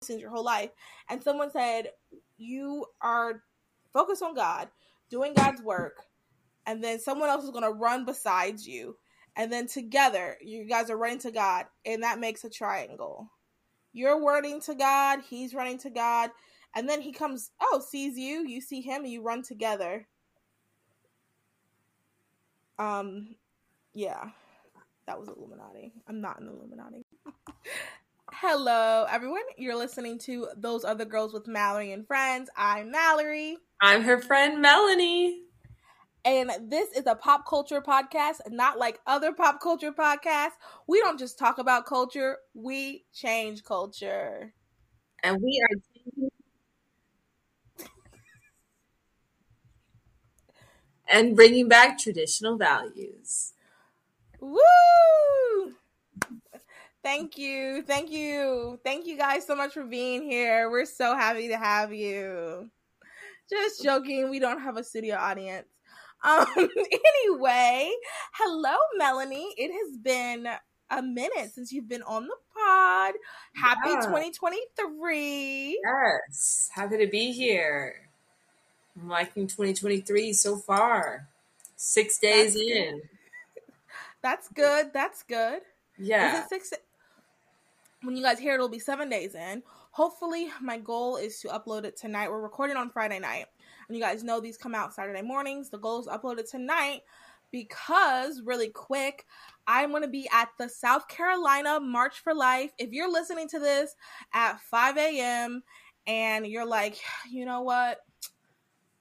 since your whole life, and someone said you are focused on God, doing God's work, and then someone else is going to run besides you, and then together you guys are running to God, and that makes a triangle. You're running to God, he's running to God, and then he comes, oh, sees you, you see him, and you run together. Um, yeah, that was Illuminati. I'm not an Illuminati. Hello, everyone. You're listening to Those Other Girls with Mallory and Friends. I'm Mallory. I'm her friend Melanie. And this is a pop culture podcast, not like other pop culture podcasts. We don't just talk about culture, we change culture. And we are and bringing back traditional values. Woo! Thank you. Thank you. Thank you guys so much for being here. We're so happy to have you. Just joking. We don't have a studio audience. Um anyway, hello Melanie. It has been a minute since you've been on the pod. Happy yeah. 2023. Yes. Happy to be here. I'm liking 2023 so far. 6 days That's in. Good. That's good. That's good. Yeah. Is it six? When you guys hear it, it'll be seven days in. Hopefully, my goal is to upload it tonight. We're recording on Friday night, and you guys know these come out Saturday mornings. The goal is uploaded tonight because, really quick, I'm going to be at the South Carolina March for Life. If you're listening to this at 5 a.m. and you're like, you know what?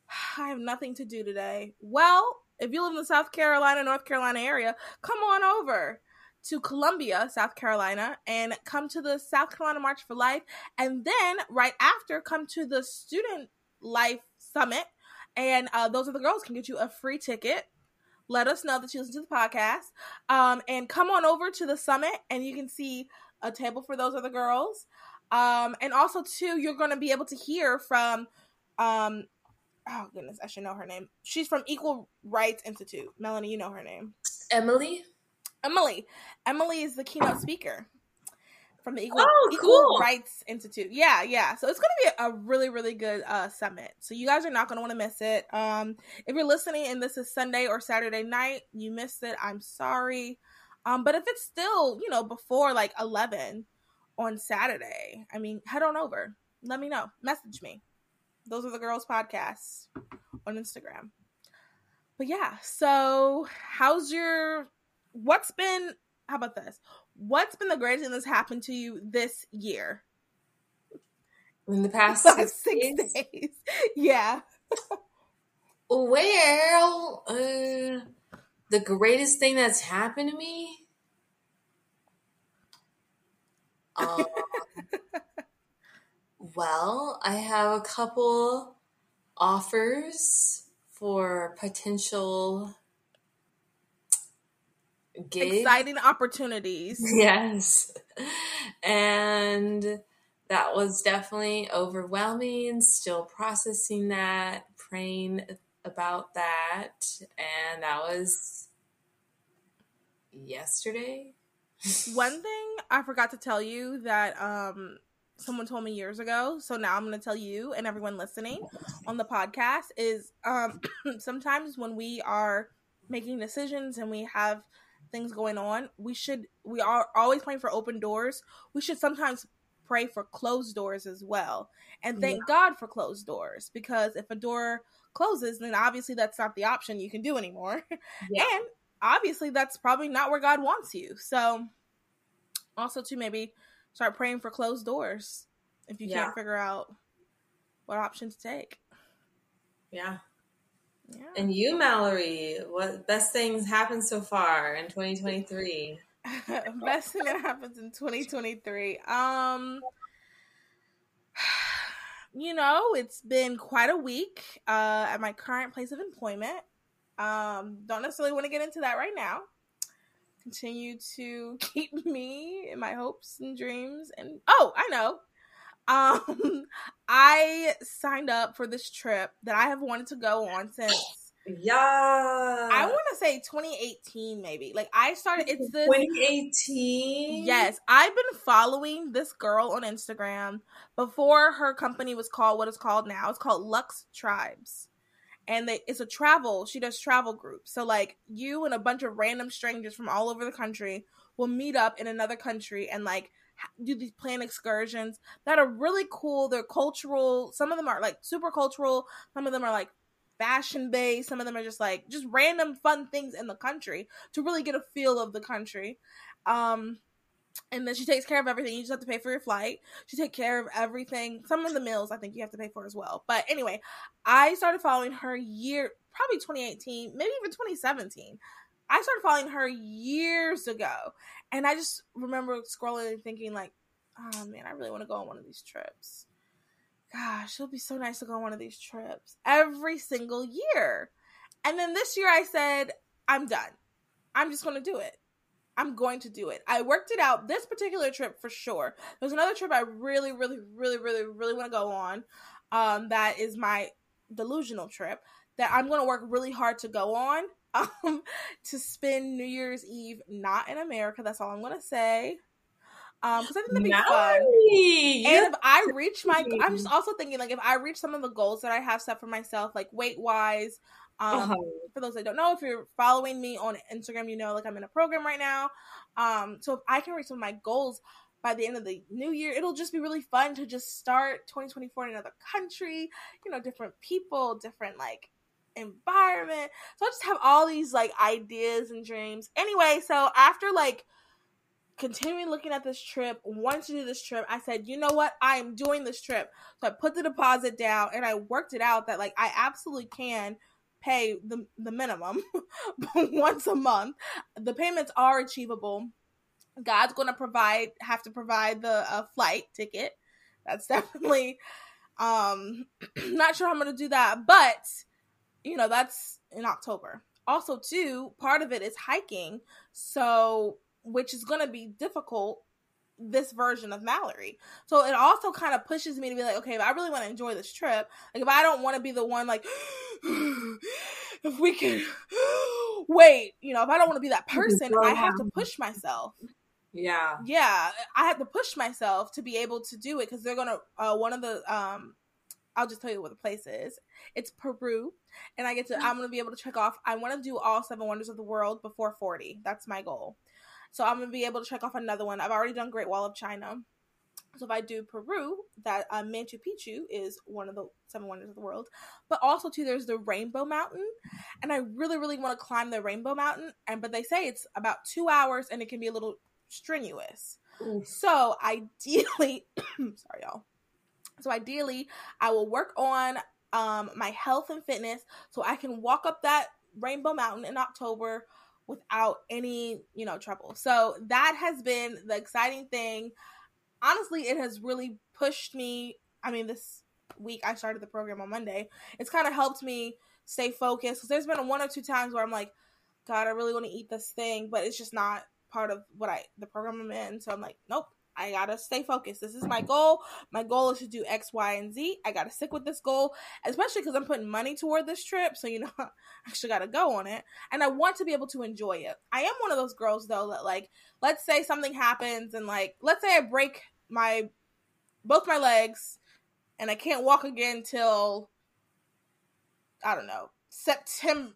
I have nothing to do today. Well, if you live in the South Carolina, North Carolina area, come on over to Columbia, South Carolina, and come to the South Carolina March for Life. And then right after, come to the Student Life Summit. And uh, those are the girls can get you a free ticket. Let us know that you listen to the podcast. Um, and come on over to the summit and you can see a table for those other girls. Um, and also, too, you're going to be able to hear from um, oh goodness, I should know her name. She's from Equal Rights Institute. Melanie, you know her name. Emily. Emily. Emily is the keynote speaker from the Equal, oh, Equal cool. Rights Institute. Yeah, yeah. So it's going to be a, a, really, really good uh, summit. So you guys are not going to want to miss it. Um, if you're listening and this is Sunday or Saturday night, you missed it. I'm sorry. Um, but if it's still, you know, before like 11 on Saturday, I mean, head on over. Let me know. Message me. Those are the girls podcasts on Instagram. But yeah, so how's your what's been how about this? What's been the greatest thing that's happened to you this year? In the past six, six days. days. Yeah. well, uh, the greatest thing that's happened to me. Um, well, I have a couple offers for potential gigs. Exciting opportunities. Yes. And that was definitely overwhelming, still processing that, praying about that. And that was yesterday. One thing I forgot to tell you that um someone told me years ago so now i'm going to tell you and everyone listening on the podcast is um sometimes when we are making decisions and we have things going on we should we are always praying for open doors we should sometimes pray for closed doors as well and thank yeah. god for closed doors because if a door closes then obviously that's not the option you can do anymore yeah. and obviously that's probably not where god wants you so also to maybe start praying for closed doors if you yeah. can't figure out what option to take. Yeah. Yeah. And you, Mallory, what best things happened so far in 2023? best thing that happens in 2023. Um you know, it's been quite a week uh at my current place of employment. Um don't necessarily want to get into that right now continue to keep me in my hopes and dreams. And oh, I know. Um, I signed up for this trip that I have wanted to go on since Yeah. I want to say 2018, maybe. Like I started. It's the 2018. Yes, I've been following this girl on Instagram before her company was called what it's called now. It's called Lux Tribes, and they, it's a travel. She does travel groups. So like you and a bunch of random strangers from all over the country will meet up in another country and like do these planned excursions that are really cool. They're cultural. Some of them are like super cultural. Some of them are like fashion based. Some of them are just like just random fun things in the country to really get a feel of the country. Um, and then she takes care of everything. You just have to pay for your flight. She takes care of everything. Some of the meals I think you have to pay for as well. But anyway, I started following her year, probably 2018, maybe even 2017. I started following her years ago, and I just remember scrolling and thinking like, oh man, I really want to go on one of these trips gosh, it'll be so nice to go on one of these trips every single year. And then this year I said, I'm done. I'm just going to do it. I'm going to do it. I worked it out this particular trip for sure. There's another trip I really, really, really, really, really want to go on. Um, that is my delusional trip that I'm going to work really hard to go on. Um, to spend New Year's Eve not in America. That's all I'm going to say um because I think that'd be nice. fun. And if I reach my, I'm just also thinking like if I reach some of the goals that I have set for myself, like weight wise. Um, uh-huh. for those that don't know, if you're following me on Instagram, you know like I'm in a program right now. Um, so if I can reach some of my goals by the end of the new year, it'll just be really fun to just start 2024 in another country. You know, different people, different like environment. So I just have all these like ideas and dreams. Anyway, so after like continuing looking at this trip, wanting to do this trip, I said, you know what? I am doing this trip. So I put the deposit down and I worked it out that like I absolutely can pay the the minimum once a month. The payments are achievable. God's going to provide have to provide the uh, flight ticket. That's definitely um not sure how I'm going to do that, but you know, that's in October. Also, too, part of it is hiking. So which is going to be difficult this version of Mallory. So it also kind of pushes me to be like, okay, if I really want to enjoy this trip, like if I don't want to be the one like if we can wait, you know, if I don't want to be that person, I have to push myself. Yeah. Yeah, I have to push myself to be able to do it cuz they're going to uh one of the um I'll just tell you what the place is. It's Peru, and I get to. I'm gonna be able to check off. I want to do all seven wonders of the world before 40. That's my goal. So I'm gonna be able to check off another one. I've already done Great Wall of China. So if I do Peru, that uh, Machu Picchu is one of the seven wonders of the world. But also too, there's the Rainbow Mountain, and I really, really want to climb the Rainbow Mountain. And but they say it's about two hours, and it can be a little strenuous. Oof. So ideally, sorry y'all. So ideally, I will work on um, my health and fitness so I can walk up that Rainbow Mountain in October without any, you know, trouble. So that has been the exciting thing. Honestly, it has really pushed me. I mean, this week I started the program on Monday. It's kind of helped me stay focused because there's been one or two times where I'm like, God, I really want to eat this thing, but it's just not part of what I the program I'm in. So I'm like, nope, I gotta stay focused. This is my goal. My goal is to do X, Y, and Z. I gotta stick with this goal, especially because I'm putting money toward this trip. So, you know, I actually gotta go on it. And I want to be able to enjoy it. I am one of those girls, though, that, like, let's say something happens and, like, let's say I break my both my legs and I can't walk again till, I don't know, September.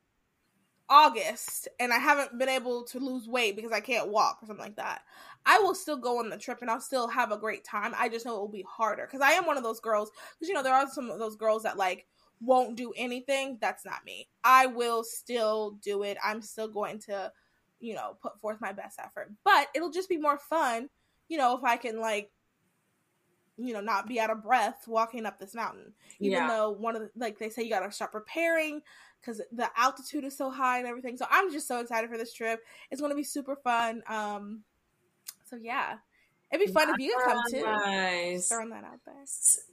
August and I haven't been able to lose weight because I can't walk or something like that. I will still go on the trip and I'll still have a great time. I just know it will be harder because I am one of those girls. Because you know there are some of those girls that like won't do anything. That's not me. I will still do it. I'm still going to, you know, put forth my best effort. But it'll just be more fun, you know, if I can like you know not be out of breath walking up this mountain even yeah. though one of the like they say you gotta start preparing because the altitude is so high and everything so i'm just so excited for this trip it's going to be super fun um so yeah, it'd be fun nice. if you could come too. Nice. Throwing that out there.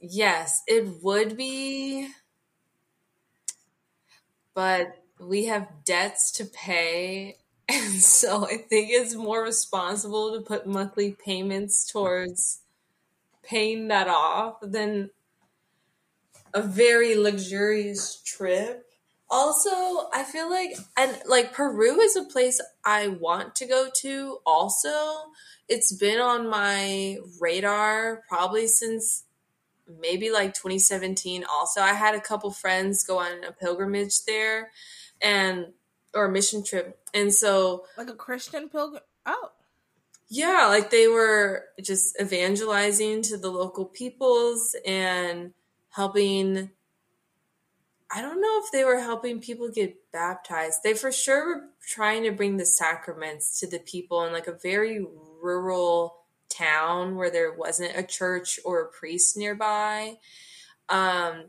Yes, it would be, but we have debts to pay. And so I think it's more responsible to put monthly payments towards paying that off than a very luxurious trip. Also, I feel like and like Peru is a place I want to go to also. It's been on my radar probably since maybe like 2017 also. I had a couple friends go on a pilgrimage there and or a mission trip. And so like a Christian pilgrim Oh. Yeah, like they were just evangelizing to the local peoples and helping I don't know if they were helping people get baptized. They for sure were trying to bring the sacraments to the people in like a very rural town where there wasn't a church or a priest nearby. Um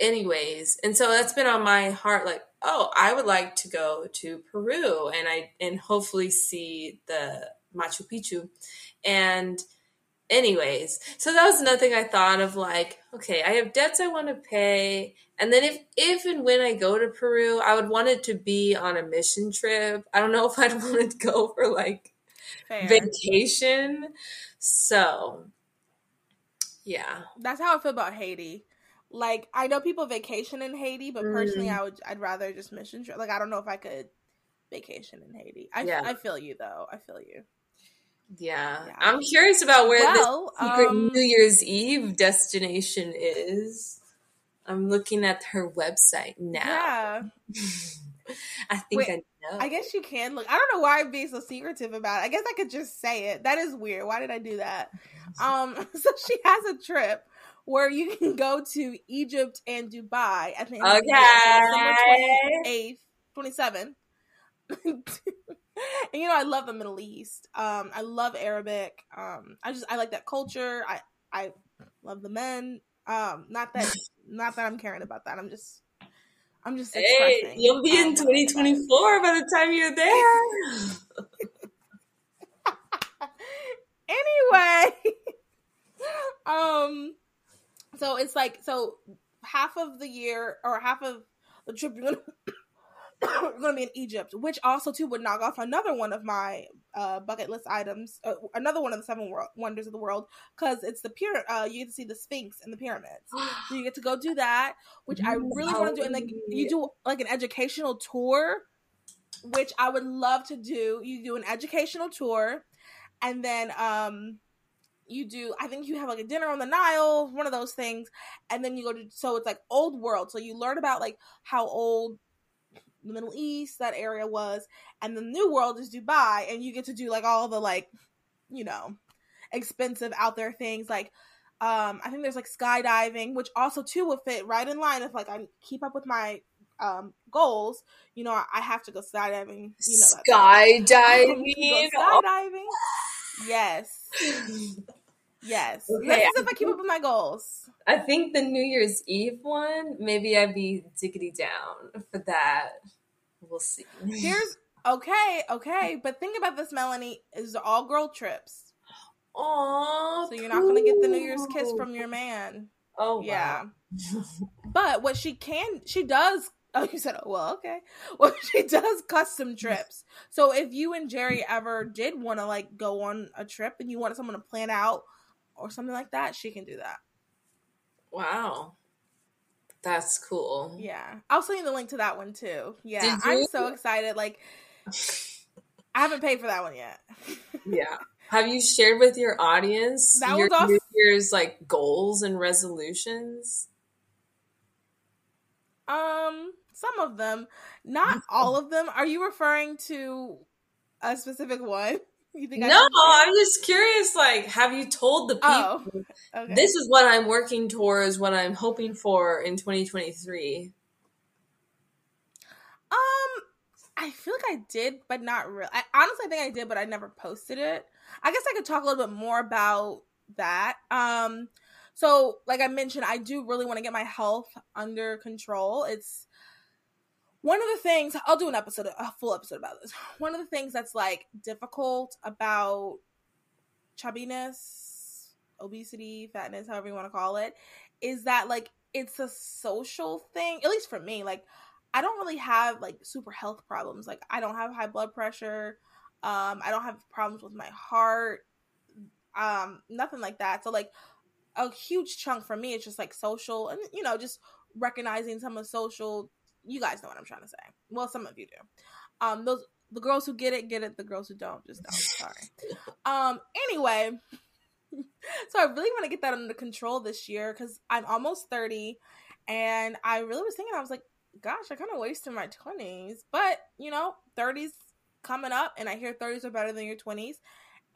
anyways, and so that's been on my heart like, oh, I would like to go to Peru and I and hopefully see the Machu Picchu. And anyways, so that was nothing I thought of like, okay, I have debts I want to pay. And then if if and when I go to Peru, I would want it to be on a mission trip. I don't know if I'd want to go for like Fair. vacation. So yeah. That's how I feel about Haiti. Like I know people vacation in Haiti, but personally mm. I would I'd rather just mission trip. Like I don't know if I could vacation in Haiti. I yeah. I feel you though. I feel you. Yeah. yeah. I'm curious about where well, the secret um, New Year's Eve destination is. I'm looking at her website now. Yeah. I think Wait, I know. I guess you can look. I don't know why I'm being so secretive about it. I guess I could just say it. That is weird. Why did I do that? Um, so she has a trip where you can go to Egypt and Dubai at the end okay. of 27th. and you know, I love the Middle East. Um, I love Arabic. Um, I just I like that culture. I I love the men. Um, not that not that I'm caring about that. I'm just I'm just Hey, you'll be in 2024 by the time you're there. anyway, um, so it's like so half of the year or half of the trip you're gonna going to be in Egypt, which also too would knock off another one of my uh, bucket list items, uh, another one of the seven world, wonders of the world, because it's the pyramid. Uh, you get to see the Sphinx and the pyramids, so you get to go do that, which I really want to do. And like you do like an educational tour, which I would love to do. You do an educational tour, and then um you do i think you have like a dinner on the nile one of those things and then you go to so it's like old world so you learn about like how old the Middle East, that area was, and the New World is Dubai, and you get to do like all the like, you know, expensive out there things like um I think there's like skydiving, which also too would fit right in line if like I keep up with my um goals, you know, I have to go skydiving. You know, skydiving. skydiving. Yes. Yes. Okay. That's if I keep up with my goals. I think the New Year's Eve one, maybe I'd be diggity down for that. We'll see. Here's okay, okay, but think about this, Melanie. Is all girl trips. Oh, so you're not gonna get the New Year's kiss from your man. Oh, yeah. Wow. but what she can, she does. Oh, you said, oh, well, okay. Well, she does custom trips. So if you and Jerry ever did want to like go on a trip and you want someone to plan out or something like that, she can do that. Wow. That's cool. Yeah. I'll send you the link to that one too. Yeah. I'm so excited. Like I haven't paid for that one yet. yeah. Have you shared with your audience that your was New Year's like goals and resolutions? Um, some of them, not all of them. Are you referring to a specific one? You think no, I'm just curious. Like, have you told the oh, people oh, okay. this is what I'm working towards, what I'm hoping for in 2023? Um, I feel like I did, but not real. I honestly think I did, but I never posted it. I guess I could talk a little bit more about that. Um, so like I mentioned, I do really want to get my health under control. It's one of the things I'll do an episode, a full episode about this. One of the things that's like difficult about chubbiness, obesity, fatness, however you want to call it, is that like it's a social thing. At least for me, like I don't really have like super health problems. Like I don't have high blood pressure. Um, I don't have problems with my heart. Um, nothing like that. So like a huge chunk for me, it's just like social and you know just recognizing some of social you guys know what I'm trying to say. Well, some of you do. Um, those the girls who get it get it. The girls who don't just don't. Sorry. Um. Anyway, so I really want to get that under control this year because I'm almost 30, and I really was thinking I was like, gosh, I kind of wasted my 20s, but you know, 30s coming up, and I hear 30s are better than your 20s,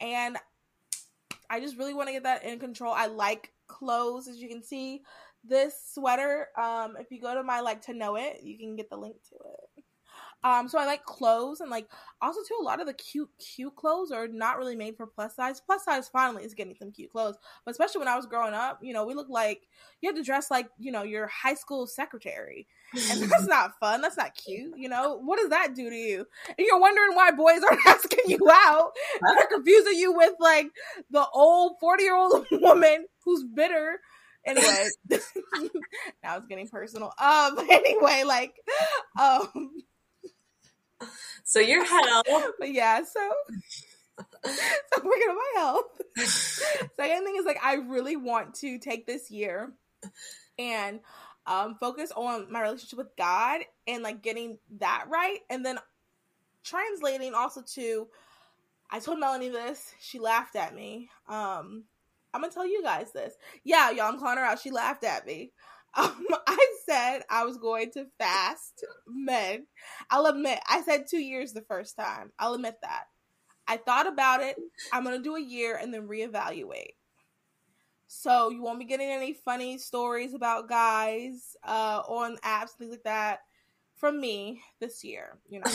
and I just really want to get that in control. I like clothes, as you can see. This sweater, um, if you go to my like to know it, you can get the link to it. Um, so I like clothes and like also too a lot of the cute cute clothes are not really made for plus size. Plus size finally is getting some cute clothes, but especially when I was growing up, you know, we look like you had to dress like you know your high school secretary, and that's not fun. That's not cute. You know, what does that do to you? And you're wondering why boys aren't asking you out. They're confusing you with like the old forty year old woman who's bitter anyway now it's getting personal um anyway like um so your health. But yeah, so so working on my health. Second thing is like I really want to take this year and um focus on my relationship with God and like getting that right and then translating also to I told Melanie this, she laughed at me. Um I'm gonna tell you guys this. Yeah, y'all, I'm calling her out. She laughed at me. Um, I said I was going to fast men. I'll admit, I said two years the first time. I'll admit that. I thought about it. I'm to do a year and then reevaluate. So you won't be getting any funny stories about guys uh, on apps, things like that, from me this year. You know.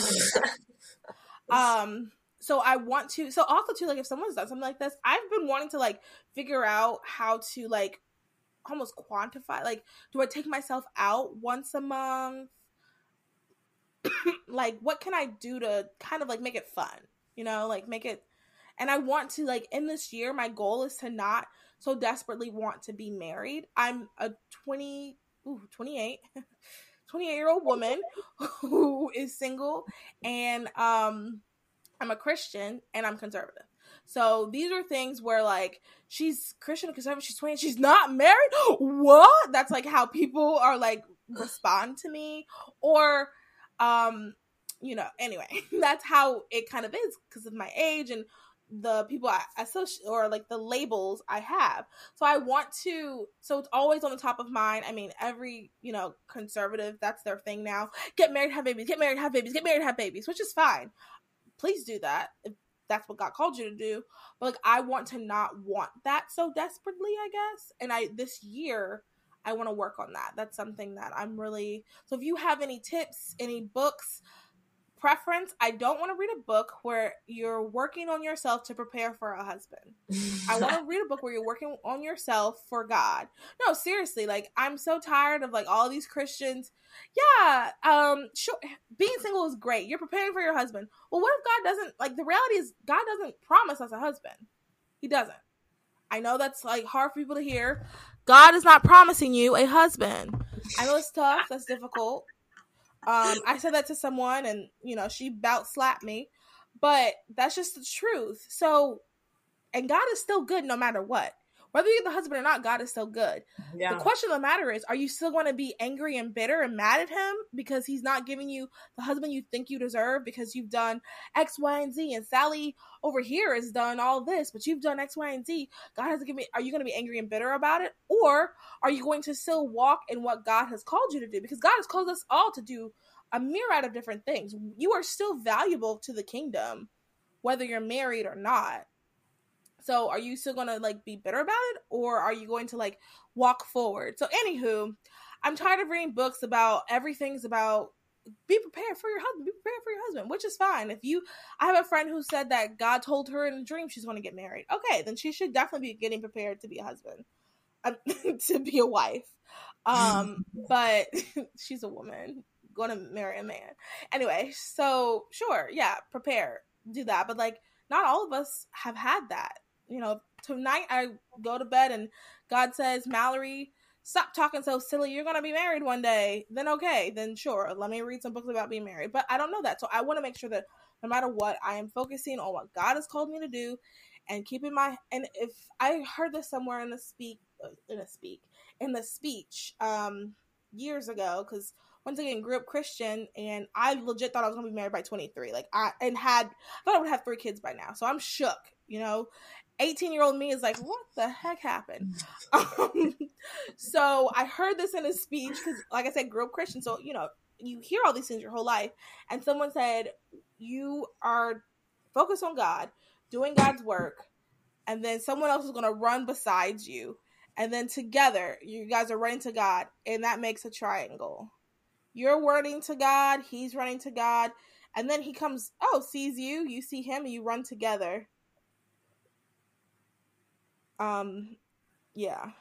um. So I want to. So also too, like if someone's done something like this, I've been wanting to like figure out how to like almost quantify like do i take myself out once a month like what can i do to kind of like make it fun you know like make it and i want to like in this year my goal is to not so desperately want to be married i'm a 20 ooh, 28 28 year old woman who is single and um i'm a christian and i'm conservative so these are things where like she's Christian conservative, she's 20, she's not married. What? That's like how people are like respond to me. Or um, you know, anyway, that's how it kind of is because of my age and the people I associate or like the labels I have. So I want to so it's always on the top of mind. I mean, every, you know, conservative, that's their thing now. Get married, have babies, get married, have babies, get married, have babies, which is fine. Please do that. If that's what God called you to do. But like I want to not want that so desperately, I guess. And I this year I want to work on that. That's something that I'm really So if you have any tips, any books, preference, I don't want to read a book where you're working on yourself to prepare for a husband. I want to read a book where you're working on yourself for God. No, seriously, like I'm so tired of like all these Christians. Yeah, sure being single is great. You're preparing for your husband. Well, what if God doesn't like the reality is God doesn't promise us a husband. He doesn't. I know that's like hard for people to hear. God is not promising you a husband. I know it's tough, that's difficult. Um, I said that to someone, and you know, she bout slapped me, but that's just the truth. So, and God is still good no matter what. Whether you're the husband or not, God is still good. Yeah. The question of the matter is, are you still going to be angry and bitter and mad at him because he's not giving you the husband you think you deserve because you've done X, Y, and Z, and Sally over here has done all this, but you've done X, Y, and Z. God has given me. Are you going to be angry and bitter about it, or are you going to still walk in what God has called you to do? Because God has called us all to do a myriad of different things. You are still valuable to the kingdom, whether you're married or not. So are you still gonna like be bitter about it or are you going to like walk forward? So anywho, I'm tired of reading books about everything's about be prepared for your husband, be prepared for your husband, which is fine. If you I have a friend who said that God told her in a dream she's going to get married. Okay, then she should definitely be getting prepared to be a husband. Uh, to be a wife. Um, but she's a woman going to marry a man. Anyway, so sure, yeah, prepare, do that. But like, not all of us have had that you know, tonight I go to bed and God says, Mallory, stop talking so silly. You're going to be married one day. Then, okay, then sure, let me read some books about being married. But I don't know that. So I want to make sure that no matter what, I am focusing on what God has called me to do and keeping my. And if I heard this somewhere in the speak, in a speak, in the speech um, years ago, because once again grew up Christian, and I legit thought I was gonna be married by 23. Like I and had I thought I would have three kids by now, so I'm shook. You know, 18 year old me is like, what the heck happened? Um, so I heard this in a speech because, like I said, grew up Christian. So, you know, you hear all these things your whole life. And someone said, you are focused on God, doing God's work, and then someone else is going to run besides you. And then together, you guys are running to God, and that makes a triangle. You're running to God, he's running to God, and then he comes, oh, sees you, you see him, and you run together um, yeah,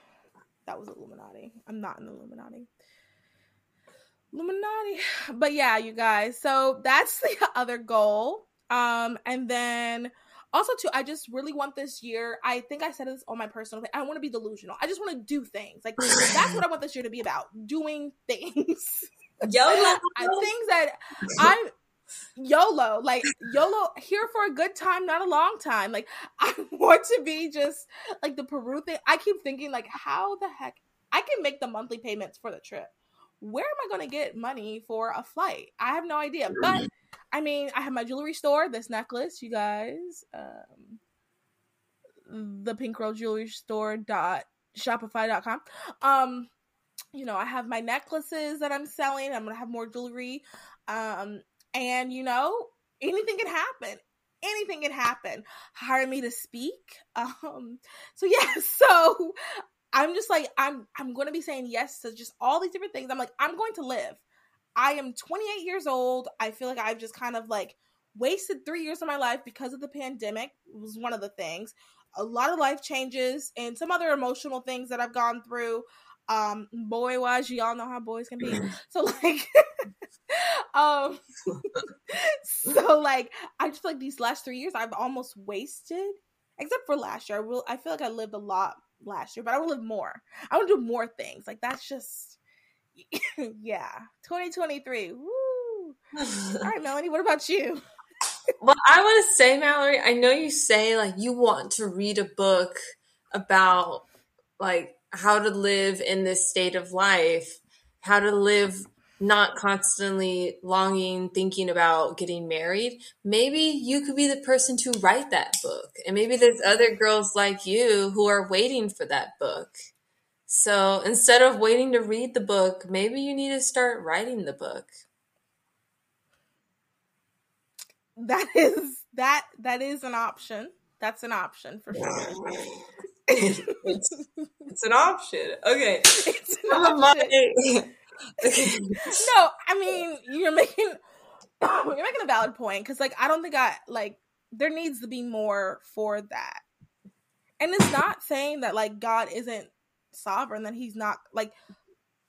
that was Illuminati. I'm not an Illuminati. Illuminati. But yeah, you guys. So that's the other goal. Um, and then also too, I just really want this year. I think I said this on my personal. I want to be delusional. I just want to do things. Like that's what I want this year to be about. Doing things. Yo, things that I YOLO, like YOLO, here for a good time, not a long time. Like I want to be just like the Peru thing. I keep thinking like, how the heck I can make the monthly payments for the trip. Where am I going to get money for a flight? I have no idea. But I mean, I have my jewelry store. This necklace, you guys, um, the Pink Girl Jewelry Store dot shopify.com. Um, you know, I have my necklaces that I'm selling. I'm gonna have more jewelry. Um, and you know, anything can happen. Anything can happen. Hire me to speak. Um, so yeah, so I'm just like I'm I'm going to be saying yes to just all these different things. I'm like I'm going to live. I am 28 years old. I feel like I've just kind of like wasted 3 years of my life because of the pandemic. was one of the things. A lot of life changes and some other emotional things that I've gone through um boy wise y'all know how boys can be. So like um so like i just feel like these last three years i've almost wasted except for last year. I will i feel like i lived a lot last year but i will live more. I want to do more things. Like that's just yeah. 2023 Woo. all right melanie what about you? Well i want to say mallory i know you say like you want to read a book about like how to live in this state of life, how to live not constantly longing, thinking about getting married, maybe you could be the person to write that book. And maybe there's other girls like you who are waiting for that book. So instead of waiting to read the book, maybe you need to start writing the book. That is that that is an option. That's an option for sure. it's, it's an option. Okay. It's an option. no, I mean you're making you're making a valid point because like I don't think I like there needs to be more for that. And it's not saying that like God isn't sovereign, that he's not like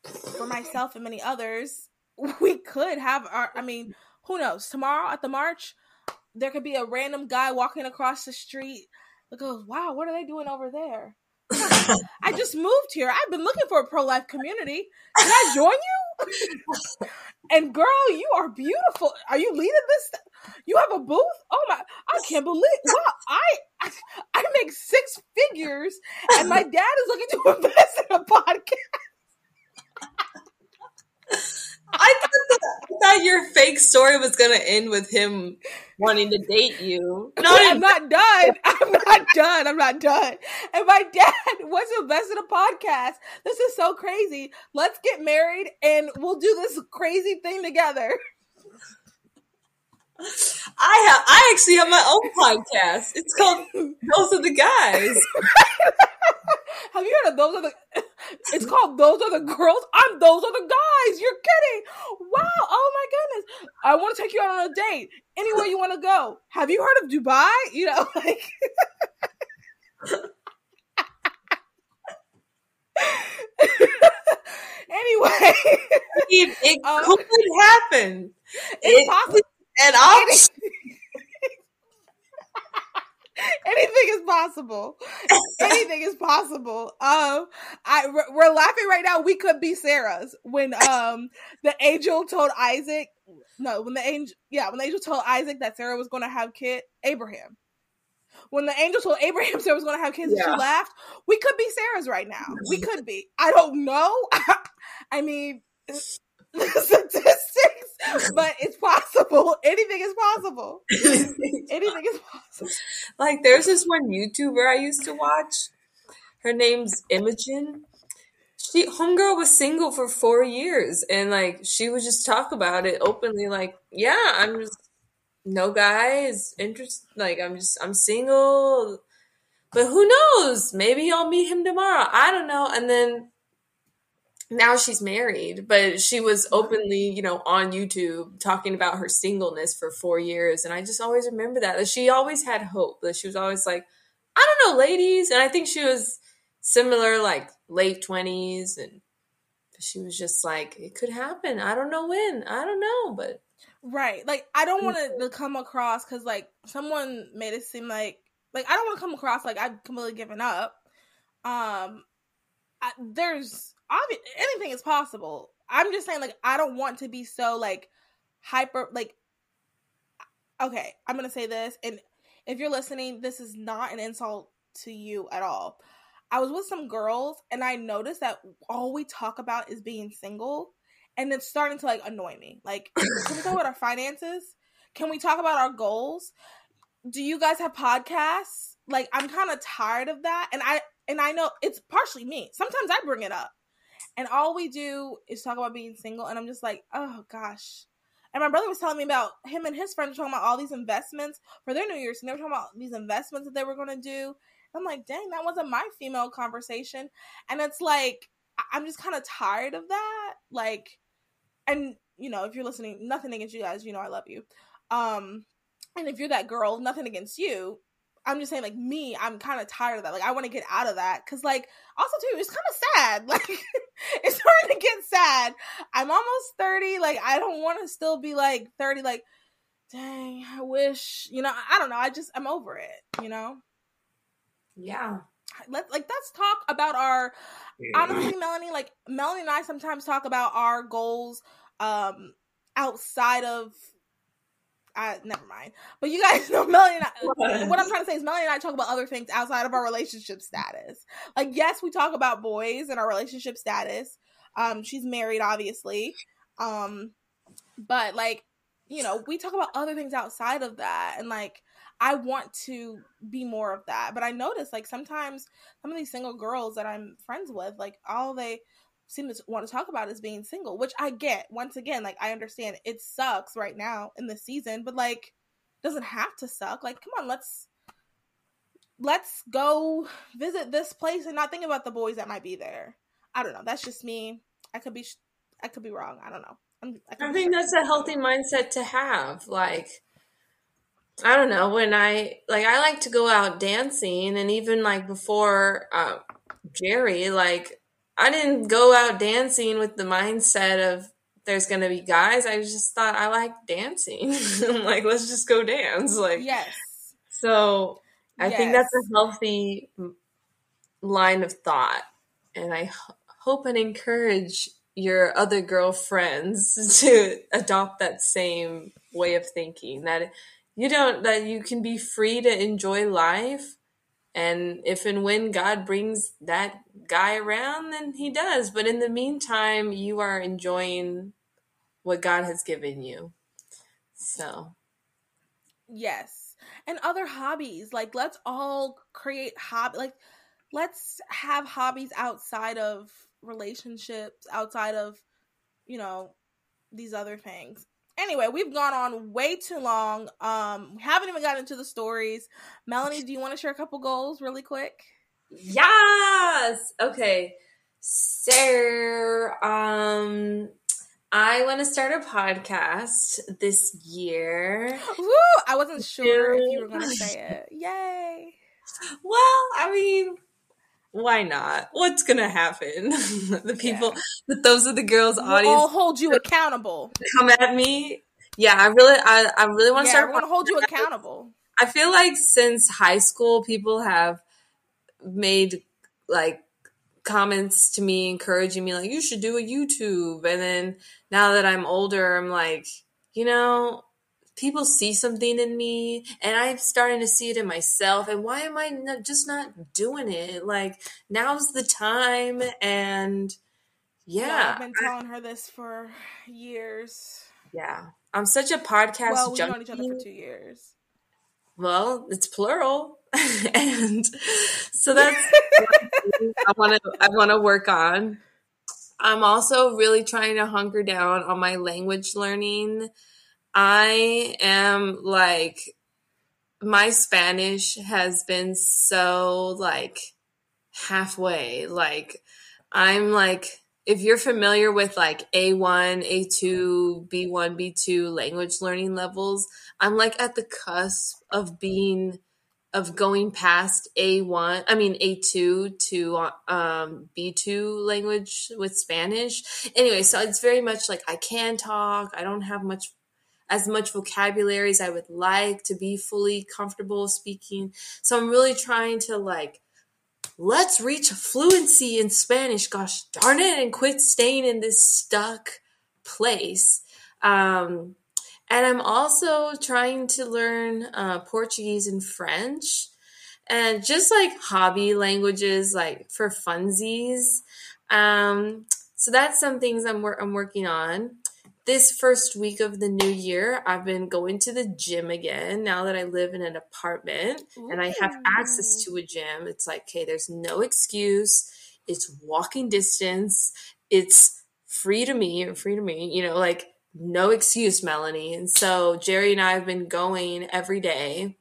for myself and many others, we could have our I mean, who knows? Tomorrow at the march, there could be a random guy walking across the street goes, wow, what are they doing over there? I just moved here. I've been looking for a pro life community. Can I join you? and girl, you are beautiful. Are you leading this? You have a booth? Oh my! I can't believe. Wow, I, I I make six figures, and my dad is looking to invest in a podcast. I thought, I thought your fake story was gonna end with him wanting to date you. No, I'm not done. I'm not done. I'm not done. And my dad was invested in a podcast. This is so crazy. Let's get married and we'll do this crazy thing together. I have. I actually have my own podcast. It's called "Those Are the Guys." have you heard of "Those Are the"? It's called "Those Are the Girls." I'm "Those Are the Guys." You're kidding? Wow! Oh my goodness! I want to take you out on a date. Anywhere you want to go. Have you heard of Dubai? You know, like. anyway, it, it um, could happen. It's it, possible and I'll. anything is possible. anything is possible. Um, I we're laughing right now. We could be Sarah's when um the angel told Isaac. No, when the angel, yeah, when the angel told Isaac that Sarah was going to have kid, Abraham. When the angel told Abraham Sarah was going to have kids, yeah. she laughed. We could be Sarah's right now. We could be. I don't know. I mean, the statistics, but it's possible. Anything is possible. Anything is possible. Like there's this one YouTuber I used to watch. Her name's Imogen. She homegirl was single for four years and like she would just talk about it openly, like, yeah, I'm just no guy is interested like I'm just I'm single. But who knows? Maybe I'll meet him tomorrow. I don't know. And then now she's married, but she was openly, you know, on YouTube talking about her singleness for four years. And I just always remember that. that she always had hope. That she was always like, I don't know, ladies. And I think she was similar, like late 20s. And she was just like, it could happen. I don't know when. I don't know. But. Right. Like, I don't want to come across because, like, someone made it seem like, like, I don't want to come across like I've completely given up. Um, I, there's obvious anything is possible. I'm just saying, like, I don't want to be so like hyper. Like, okay, I'm gonna say this, and if you're listening, this is not an insult to you at all. I was with some girls, and I noticed that all we talk about is being single, and it's starting to like annoy me. Like, can we talk about our finances? Can we talk about our goals? Do you guys have podcasts? Like, I'm kind of tired of that, and I and I know it's partially me. Sometimes I bring it up and all we do is talk about being single. And I'm just like, oh gosh. And my brother was telling me about him and his friends talking about all these investments for their New Year's. And they were talking about these investments that they were going to do. I'm like, dang, that wasn't my female conversation. And it's like, I'm just kind of tired of that. Like, and you know, if you're listening, nothing against you guys, you know, I love you. Um, and if you're that girl, nothing against you. I'm just saying, like me, I'm kind of tired of that. Like I want to get out of that because, like, also too, it's kind of sad. Like it's starting to get sad. I'm almost thirty. Like I don't want to still be like thirty. Like, dang, I wish. You know, I don't know. I just I'm over it. You know. Yeah. Let's like let's talk about our honestly, Melanie. Like Melanie and I sometimes talk about our goals um outside of I never mind. But you guys know Melanie and I, what I'm trying to say is Melanie and I talk about other things outside of our relationship status. Like yes, we talk about boys and our relationship status. Um she's married obviously. Um but like, you know, we talk about other things outside of that and like I want to be more of that. But I notice like sometimes some of these single girls that I'm friends with, like all they seem to want to talk about is being single, which I get. Once again, like I understand it sucks right now in the season, but like doesn't have to suck. Like come on, let's let's go visit this place and not think about the boys that might be there. I don't know. That's just me. I could be I could be wrong. I don't know. I'm, I, I think that's a healthy mindset to have. Like I don't know when I like I like to go out dancing and even like before uh, Jerry like I didn't go out dancing with the mindset of there's gonna be guys. I just thought I like dancing. like let's just go dance. Like yes. So I yes. think that's a healthy line of thought, and I h- hope and encourage your other girlfriends to adopt that same way of thinking. That you don't that you can be free to enjoy life and if and when God brings that guy around, then he does. But in the meantime, you are enjoying what God has given you. So, yes. And other hobbies. Like, let's all create hobby. Like, let's have hobbies outside of relationships, outside of, you know, these other things anyway, we've gone on way too long. Um, we haven't even gotten into the stories. Melanie, do you want to share a couple goals really quick? Yes. Okay. So, um, I want to start a podcast this year. Woo! I wasn't sure if you were going to say it. Yay! Well, I mean, why not? What's gonna happen? the people, yeah. those are the girls' we'll audience. I'll hold you accountable. Come at me. Yeah, I really, I, I really want to yeah, start. I want to hold you accountable. I feel like since high school, people have made like comments to me, encouraging me, like you should do a YouTube. And then now that I'm older, I'm like, you know, people see something in me and I'm starting to see it in myself. And why am I not, just not doing it? Like, now's the time. And Yeah. I've been telling her this for years. Yeah. I'm such a podcast Well, we've junkie. known each other for two years. Well, it's plural. and so that's I want to I want to work on. I'm also really trying to hunker down on my language learning. I am like my Spanish has been so like halfway. Like I'm like if you're familiar with like A1, A2, B1, B2 language learning levels, I'm like at the cusp of being of going past A1, I mean A2 to um, B2 language with Spanish. Anyway, so it's very much like I can talk. I don't have much as much vocabulary as I would like to be fully comfortable speaking. So I'm really trying to like let's reach fluency in Spanish, gosh darn it, and quit staying in this stuck place. Um, and I'm also trying to learn uh, Portuguese and French and just like hobby languages, like for funsies. Um, so that's some things I'm, wor- I'm working on this first week of the new year, I've been going to the gym again now that I live in an apartment and I have access to a gym. It's like, okay, there's no excuse. It's walking distance. It's free to me and free to me, you know, like no excuse, Melanie. And so Jerry and I have been going every day.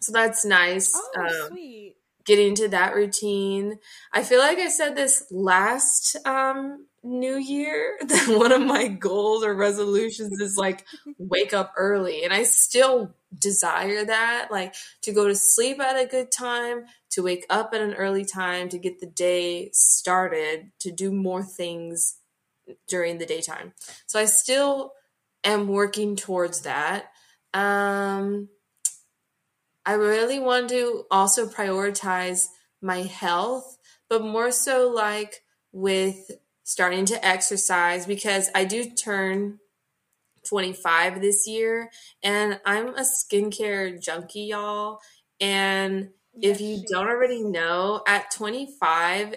So that's nice. Oh, um, sweet. getting into that routine. I feel like I said this last um new year that one of my goals or resolutions is like wake up early and I still desire that like to go to sleep at a good time, to wake up at an early time to get the day started, to do more things during the daytime. So I still am working towards that. Um I really want to also prioritize my health, but more so like with starting to exercise because I do turn 25 this year and I'm a skincare junkie, y'all. And if you don't is. already know, at 25,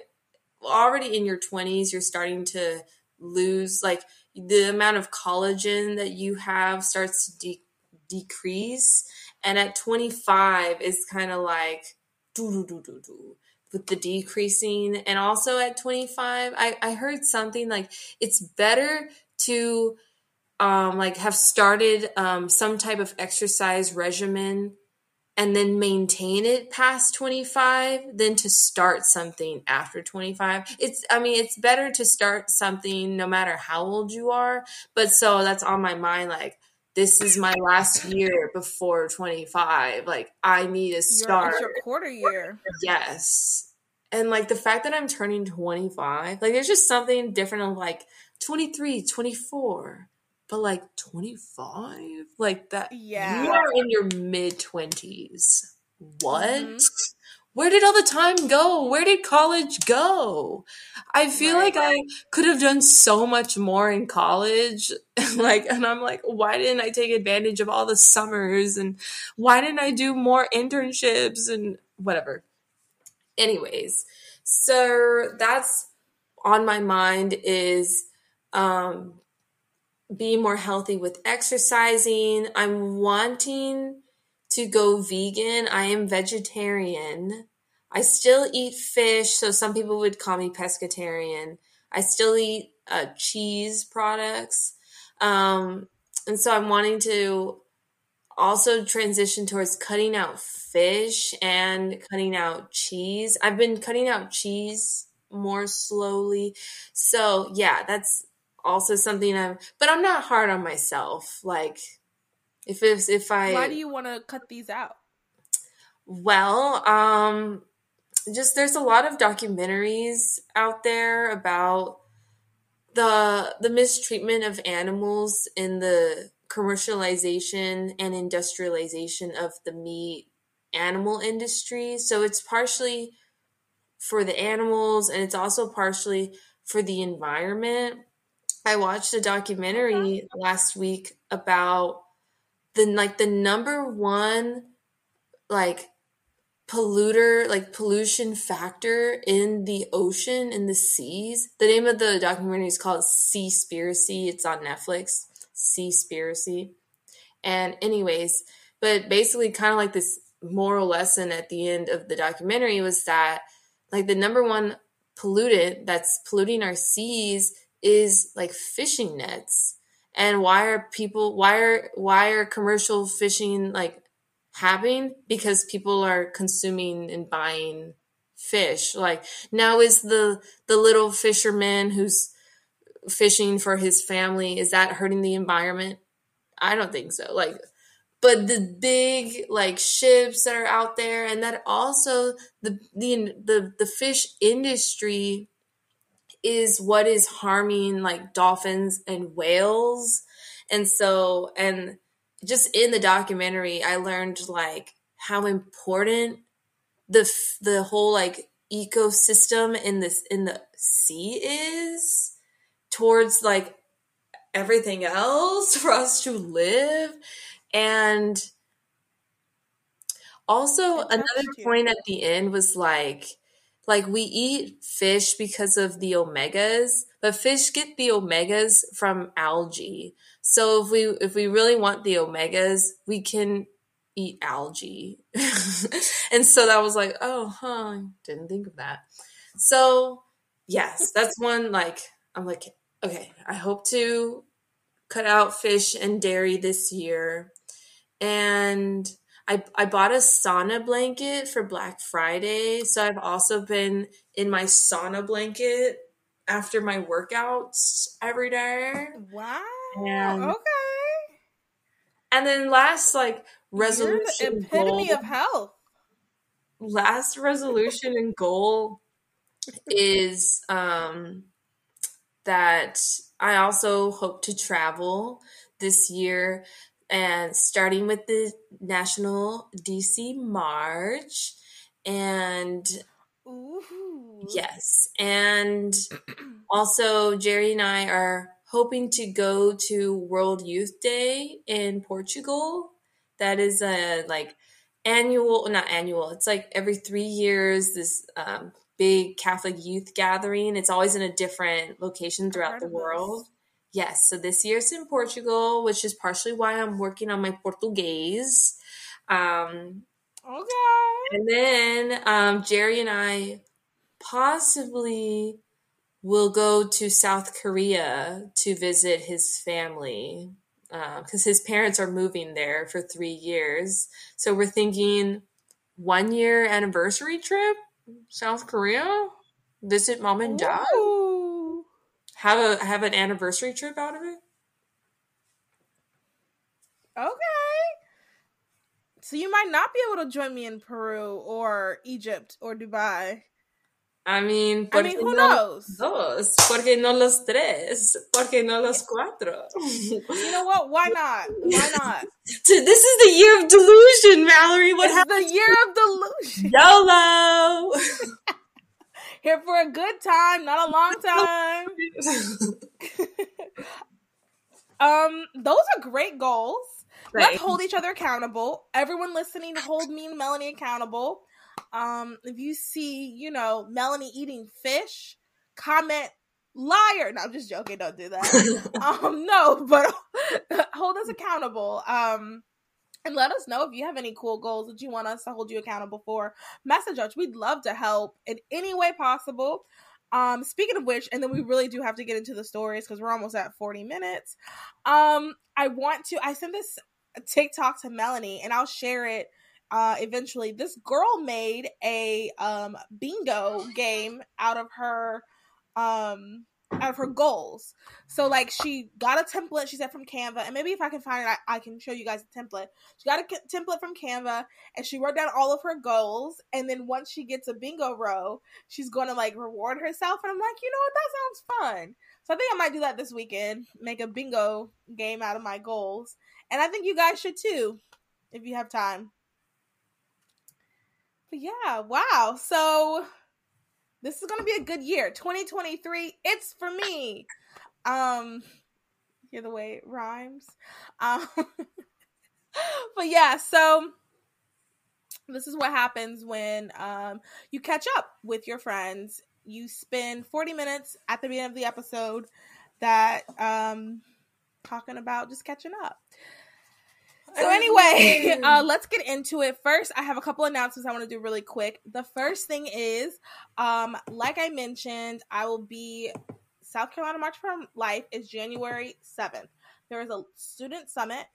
already in your 20s, you're starting to lose like the amount of collagen that you have starts to de- decrease. And at 25 it's kind of like do do do do do with the decreasing. And also at 25, I, I heard something like it's better to um, like have started um, some type of exercise regimen and then maintain it past 25 than to start something after 25 it's i mean it's better to start something no matter how old you are but so that's on my mind like this is my last year before 25 like i need to Your, start it's your quarter year. yes and like the fact that i'm turning 25 like there's just something different of like 23 24 but like 25 like that yeah. you are in your mid 20s what Mhm. Where did all the time go? Where did college go? I feel Right. like i could have done so much more in college. Like and i'm like why didn't i take advantage of all the summers? And why didn't i do more internships? And whatever. Anyways so that's on my mind is um being more healthy with exercising. I'm wanting to go vegan. I am vegetarian. I still eat fish, so some people would call me pescatarian. I still eat uh, cheese products. Um, and so I'm wanting to also transition towards cutting out fish and cutting out cheese. I've been cutting out cheese more slowly. So, yeah, that's also something I'm but I'm not hard on myself. Like if it's if I Why do you want to cut these out? well, um just there's a lot of documentaries out there about the the mistreatment of animals in the commercialization and industrialization of the meat animal industry. So it's partially for the animals and it's also partially for the environment. I watched a documentary last week about the like the number one like polluter like pollution factor in the ocean in the seas the name of the documentary is called seaspiracy. It's on netflix. Seaspiracy. And anyways but basically kind of like this moral lesson at the end of the documentary was that like the number one pollutant that's polluting our seas is like fishing nets and why are people why are why are commercial fishing like happening? Because people are consuming and buying fish. Like now is the the little fisherman who's fishing for his family is that hurting the environment? I don't think so. Like but the big like ships that are out there and that also the the the, the fish industry is what is harming like dolphins and whales. And so and just in the documentary i learned like how important the the whole like ecosystem in this in the sea is towards like everything else for us to live. And also another point at the end was like like we eat fish because of the omegas but fish get the omegas from algae. So if we if we really want the omegas we can eat algae. And so that was like oh huh didn't think of that. So yes that's one like i'm like okay i hope to cut out fish and dairy this year. And I, I bought a sauna blanket for Black Friday. So I've also been in my sauna blanket after my workouts every day. Wow. And, okay. And then last like resolution epitome goal, of health. Last resolution and goal is um that I also hope to travel this year and starting with the National DC March. And Ooh. yes, and also Jerry and I are hoping to go to World Youth Day in Portugal. That is a like annual, not annual, it's like every three years, this um, big Catholic youth gathering. It's always in a different location throughout the world. This. Yes, so this year it's in Portugal, which is partially why I'm working on my Portuguese. Um, okay. And then um, Jerry and I possibly will go to South Korea to visit his family because uh, his parents are moving there for three years. So we're thinking one year anniversary trip, South Korea, visit mom and dad. Ooh have a have an anniversary trip out of it. Okay. So you might not be able to join me in Peru or Egypt or Dubai. I mean, I mean, who no knows? Dos, porque no los tres, porque no los cuatro. You know what? Why not? Why not? this is the year of delusion, Mallory. What happened? The year of delusion. YOLO. Here for a good time, not a long time. um, those are great goals. Right. Let's hold each other accountable. Everyone listening, hold me and Melanie accountable. Um, if you see, you know, Melanie eating fish, comment liar. No, I'm just joking. Don't do that. um, no, but hold us accountable. Um, and let us know if you have any cool goals that you want us to hold you accountable for. Message us. We'd love to help in any way possible. Um, speaking of which, and then we really do have to get into the stories because we're almost at 40 minutes. Um, I want to I sent this TikTok to Melanie and I'll share it uh eventually. This girl made a um bingo game out of her um out of her goals. So like she got a template, she said from Canva, and maybe if I can find it, I, I can show you guys the template. She got a template from Canva, and she wrote down all of her goals. And then once she gets a bingo row, she's going to like reward herself. And I'm like, you know what, that sounds fun. So I think I might do that this weekend, make a bingo game out of my goals, and I think you guys should too, if you have time. But yeah, wow. So this is to be a good year. 2023, it's for me. Um, hear the way it rhymes. Um, but yeah, so this is what happens when um, you catch up with your friends. You spend 40 minutes at the beginning of the episode that um, talking about just catching up. So anyway, uh, let's get into it. First, I have a couple announcements I want to do really quick. The first thing is, um, like I mentioned, I will be South Carolina March for Life is January seventh. There is a student summit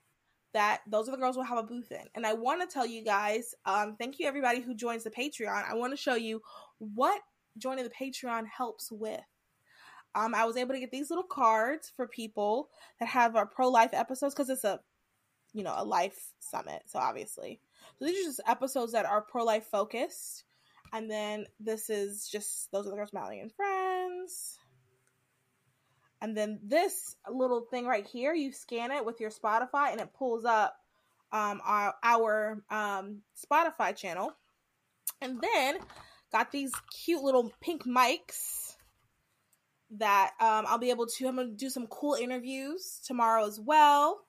that those of the girls will have a booth in, and I want to tell you guys, um, thank you everybody who joins the Patreon. I want to show you what joining the Patreon helps with. Um, I was able to get these little cards for people that have our pro life episodes because it's a you know, a life summit. So obviously, so these are just episodes that are pro life focused. And then this is just those are the girls, Mallory and friends. And then this little thing right here, you scan it with your Spotify and it pulls up um, our, our um, Spotify channel. And then got these cute little pink mics that um, I'll be able to. I'm to do some cool interviews tomorrow as well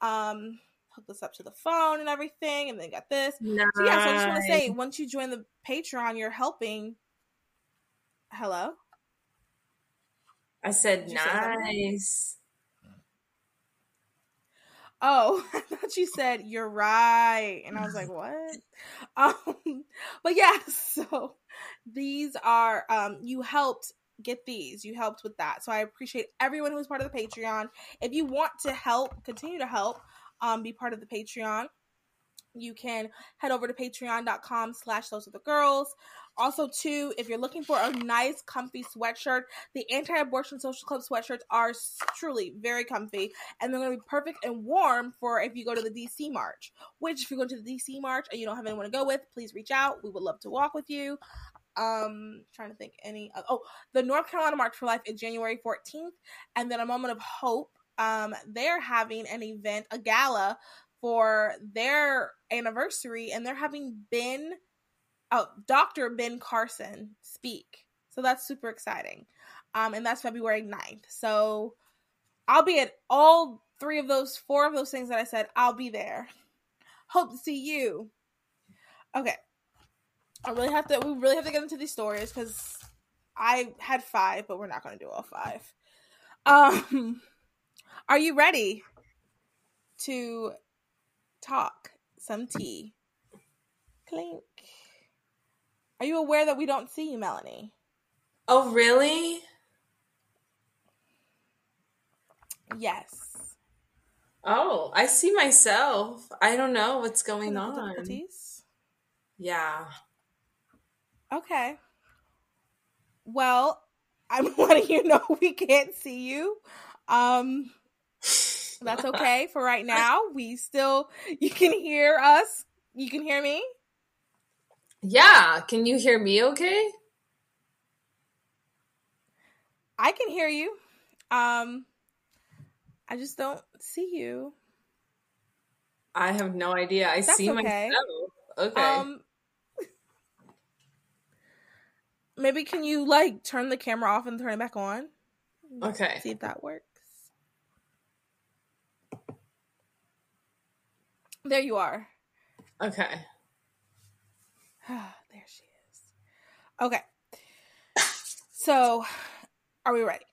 um hook this up to the phone and everything and then got this. Nice. so yeah so i just want to say once you join the patreon you're helping. Hello? I said nice. Oh i thought you said you're right. And i was like what? Um but yeah so these are um you helped get these. You helped with that. So I appreciate everyone who's part of the Patreon. If you want to help, continue to help, um, be part of the Patreon, you can head over to patreon.com slash those are the girls. Also, too, if you're looking for a nice, comfy sweatshirt, the anti-abortion social club sweatshirts are truly very comfy, and they're going to be perfect and warm for if you go to the DC March. Which, if you go to the DC March and you don't have anyone to go with, please reach out. We would love to walk with you. Um, trying to think any. oh, the North Carolina March for Life is January 14th, and then a Moment of Hope. Um, they're having an event, a gala for their anniversary, and they're having Ben, oh, Dr. Ben Carson speak. So that's super exciting. Um, and that's February 9th. So I'll be at all three of those, four of those things that I said. I'll be there. Hope to see you. Okay. I really have to. We really have to get into these stories because I had five, but we're not going to do all five. Um, are you ready to talk some tea? Clink. Are you aware that we don't see you, Melanie? Oh, really? Yes. Oh, I see myself. I don't know what's going on. Yeah. Okay. Well, I'm letting you know we can't see you. Um that's okay for right now. We still you can hear us. You can hear me? Yeah, can you hear me okay? I can hear you. Um I just don't see you. I have no idea. I That's see okay. myself. Okay. Um maybe can you like turn the camera off and turn it back on? Okay. See if that works. There you are. Okay. there she is. Okay. So, are we ready?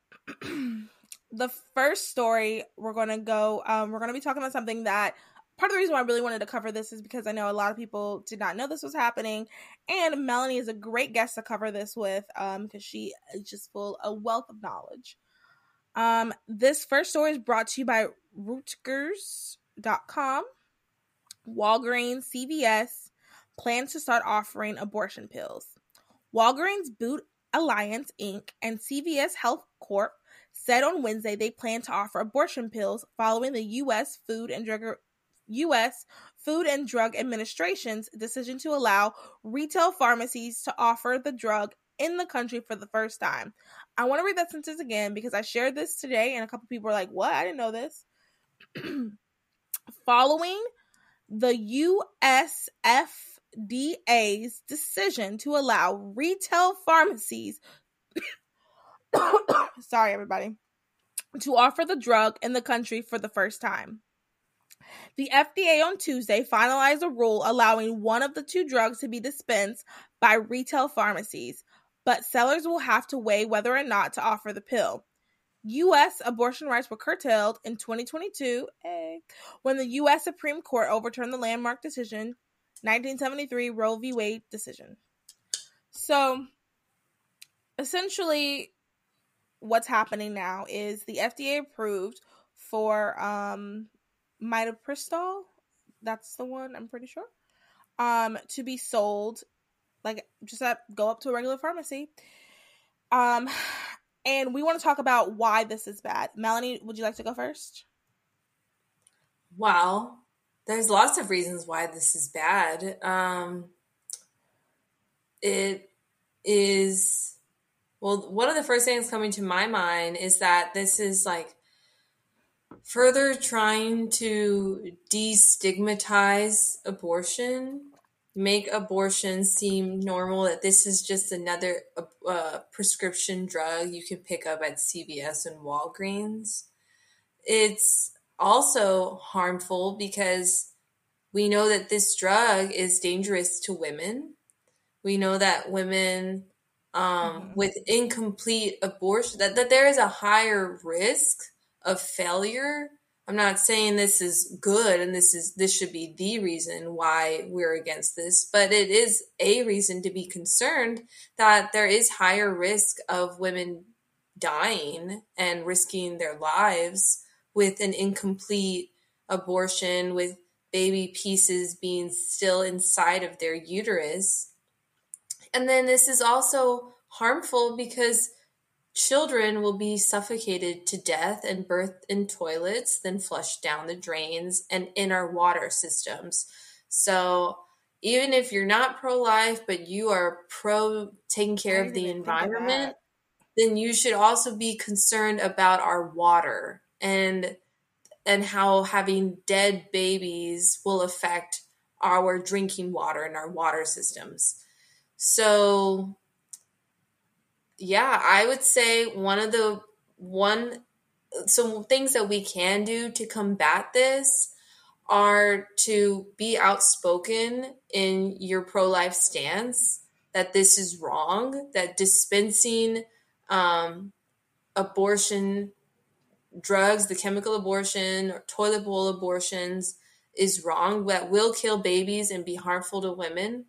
the first story we're going to go um we're going to be talking about something that part of the reason why I really wanted to cover this is because I know a lot of people did not know this was happening, and Melanie is a great guest to cover this with, um, because she is just full a wealth of knowledge. Um, this first story is brought to you by Reuters.com. Walgreens, CVS plans to start offering abortion pills. Walgreens Boots Alliance Inc. and CVS Health Corp said on Wednesday they plan to offer abortion pills following the U.S. Food and Drug U.S. Food and Drug Administration's decision to allow retail pharmacies to offer the drug in the country for the first time. I want to read that sentence again because I shared this today and a couple people were like, What? I didn't know this. Following the USFDA's decision to allow retail pharmacies, sorry, everybody, to offer the drug in the country for the first time. The FDA on Tuesday finalized a rule allowing one of the two drugs to be dispensed by retail pharmacies, but sellers will have to weigh whether or not to offer the pill. U.S. abortion rights were curtailed in 2022 eh, when the U.S. Supreme Court overturned the landmark decision, 1973 Roe v. Wade decision. So, essentially, what's happening now is the FDA approved for um, mitopristol. That's the one I'm pretty sure. Um, to be sold, like just go up to a regular pharmacy. Um, and we want to talk about why this is bad. Melanie, would you like to go first? Well, there's lots of reasons why this is bad. Um, it is well, one of the first things coming to my mind is that this is like further trying to destigmatize abortion, make abortion seem normal, that this is just another uh, prescription drug you can pick up at CVS and Walgreens. It's also harmful because we know that this drug is dangerous to women. We know that women um, mm-hmm. with incomplete abortion, that, that there is a higher risk of failure. I'm not saying this is good and this is this should be the reason why we're against this, but it is a reason to be concerned that there is higher risk of women dying and risking their lives with an incomplete abortion with baby pieces being still inside of their uterus. And then this is also harmful because Children will be suffocated to death and birthed in toilets, then flushed down the drains and in our water systems. So, even if you're not pro life, but you are pro taking care of the environment, then you should also be concerned about our water and and how having dead babies will affect our drinking water and our water systems. So yeah, I would say one of the one some things that we can do to combat this are to be outspoken in your pro life stance that this is wrong, that dispensing um, abortion drugs, the chemical abortion or toilet bowl abortions is wrong, that will kill babies and be harmful to women.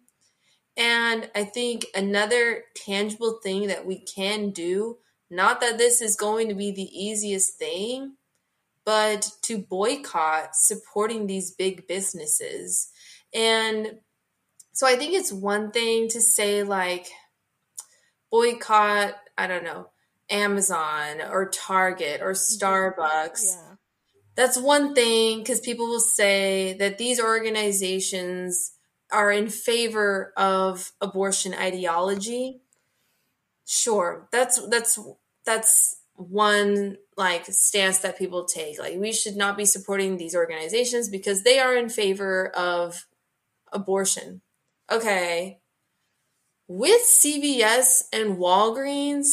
And I think another tangible thing that we can do, not that this is going to be the easiest thing, but to boycott supporting these big businesses. And so I think it's one thing to say, like, boycott, I don't know, Amazon or Target or mm-hmm. Starbucks. Yeah. That's one thing because people will say that these organizations are in favor of abortion ideology sure. That's that's that's one like stance that people take. Like we should not be supporting these organizations because they are in favor of abortion. Okay. With CVS and Walgreens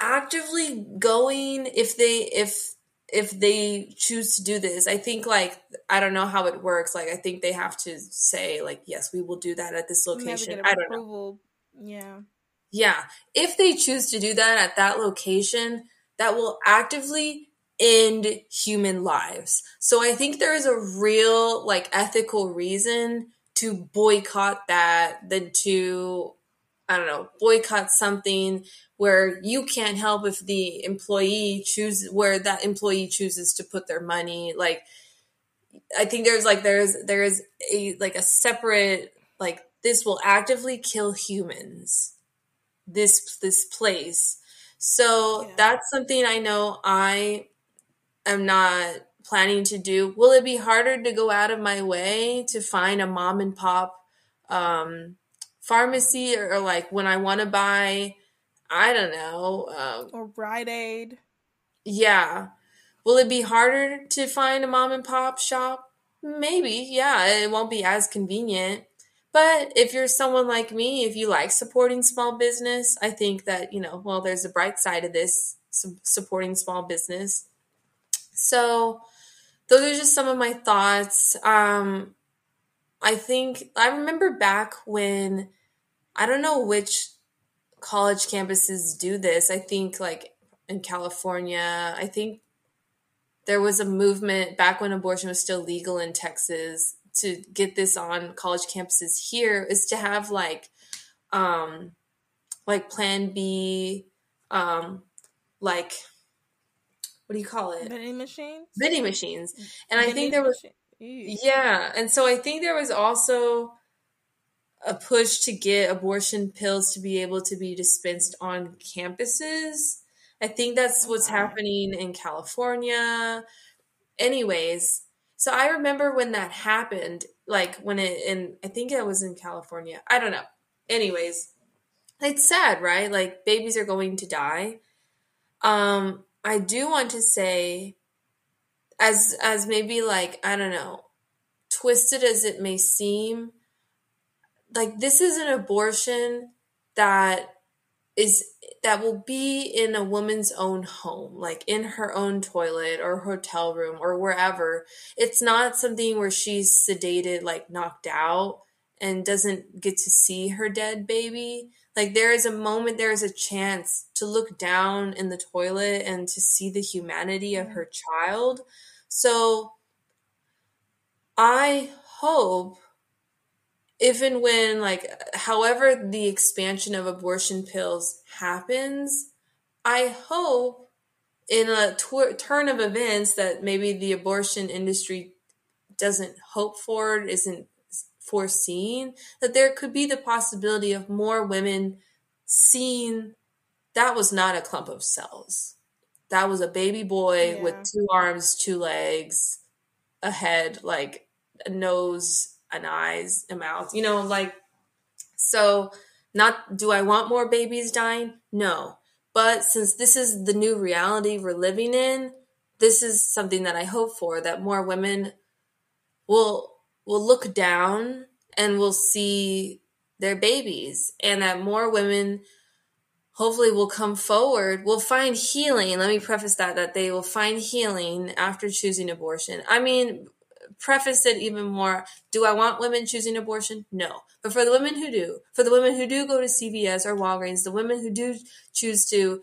actively going if they if if they choose to do this i think like i don't know how it works. Like i think they have to say like yes we will do that at this location. i don't approval. know yeah. Yeah. If they choose to do that at that location that will actively end human lives. So i think there is a real like ethical reason to boycott that than to I don't know, boycott something where you can't help if the employee chooses where that employee chooses to put their money. Like, I think there's like there's there's a like a separate like this will actively kill humans. This this place. So yeah. that's something I know I am not planning to do. Will it be harder to go out of my way to find a mom and pop um, pharmacy or, or like when I want to buy, I don't know, um, or Rite Aid. Yeah. Will it be harder to find a mom and pop shop? Maybe, yeah. It won't be as convenient. But if you're someone like me, if you like supporting small business, I think that, you know, well, there's a bright side of this supporting small business. So, those are just some of my thoughts. Um, I think I remember back when I don't know which college campuses do this. I think like in California, I think there was a movement back when abortion was still legal in Texas to get this on college campuses here is to have like um like plan B um like what do you call it? Vending machines. Vending machines. And I think there was yeah, and so I think there was also a push to get abortion pills to be able to be dispensed on campuses. I think that's what's happening in California. Anyways, so I remember when that happened, like when it in I think it was in California. I don't know. Anyways, it's sad, right? Like babies are going to die. Um I do want to say as as maybe like I don't know, twisted as it may seem, like this is an abortion that is that will be in a woman's own home like in her own toilet or hotel room or wherever. It's not something where she's sedated like knocked out and doesn't get to see her dead baby. Like there is a moment there is a chance to look down in the toilet and to see the humanity of mm-hmm. her child. So i hope if and when like however the expansion of abortion pills happens i hope in a tw- turn of events that maybe the abortion industry doesn't hope for isn't foreseen that there could be the possibility of more women seeing that was not a clump of cells that was a baby boy yeah. with two arms two legs a head like a nose an eyes, a mouth, you know, like, so not, do I want more babies dying? No. But since this is the new reality we're living in, this is something that I hope for that more women will will look down and will see their babies and that more women hopefully will come forward will find healing let me preface that that they will find healing after choosing abortion i mean preface it even more. Do I want women choosing abortion? No. But for the women who do, for the women who do go to CVS or Walgreens, the women who do choose to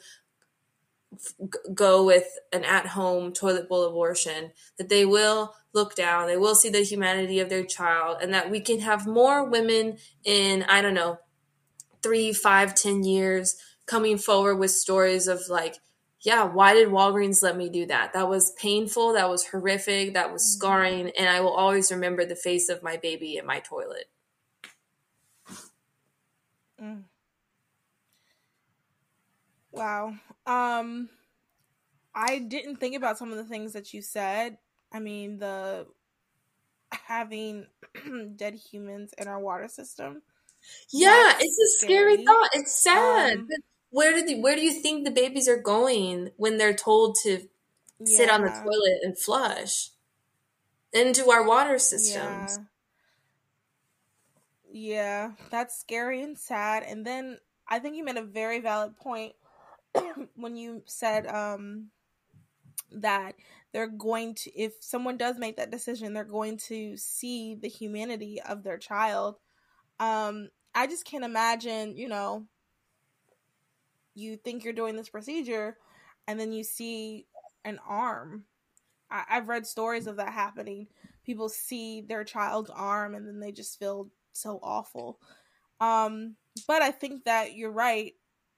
go with an at-home toilet bowl abortion that they will look down they will see the humanity of their child and that we can have more women in i don't know three five ten years coming forward with stories of like yeah, why did Walgreens let me do that? That was painful. That was horrific. That was mm-hmm. scarring. And I will always remember the face of my baby in my toilet. Mm. Wow. Um, I didn't think about some of the things that you said. I mean, the having dead humans in our water system. Yeah, it's a scary, scary thought. It's sad. Um, where do the, where do you think the babies are going when they're told to yeah. sit on the toilet and flush into our water systems? Yeah. yeah, that's scary and sad. And then I think you made a very valid point when you said um, that they're going to if someone does make that decision they're going to see the humanity of their child um i just can't imagine you know you think you're doing this procedure and then you see an arm. I- I've read stories of that happening. People see their child's arm and then they just feel so awful. Um, but I think that you're right.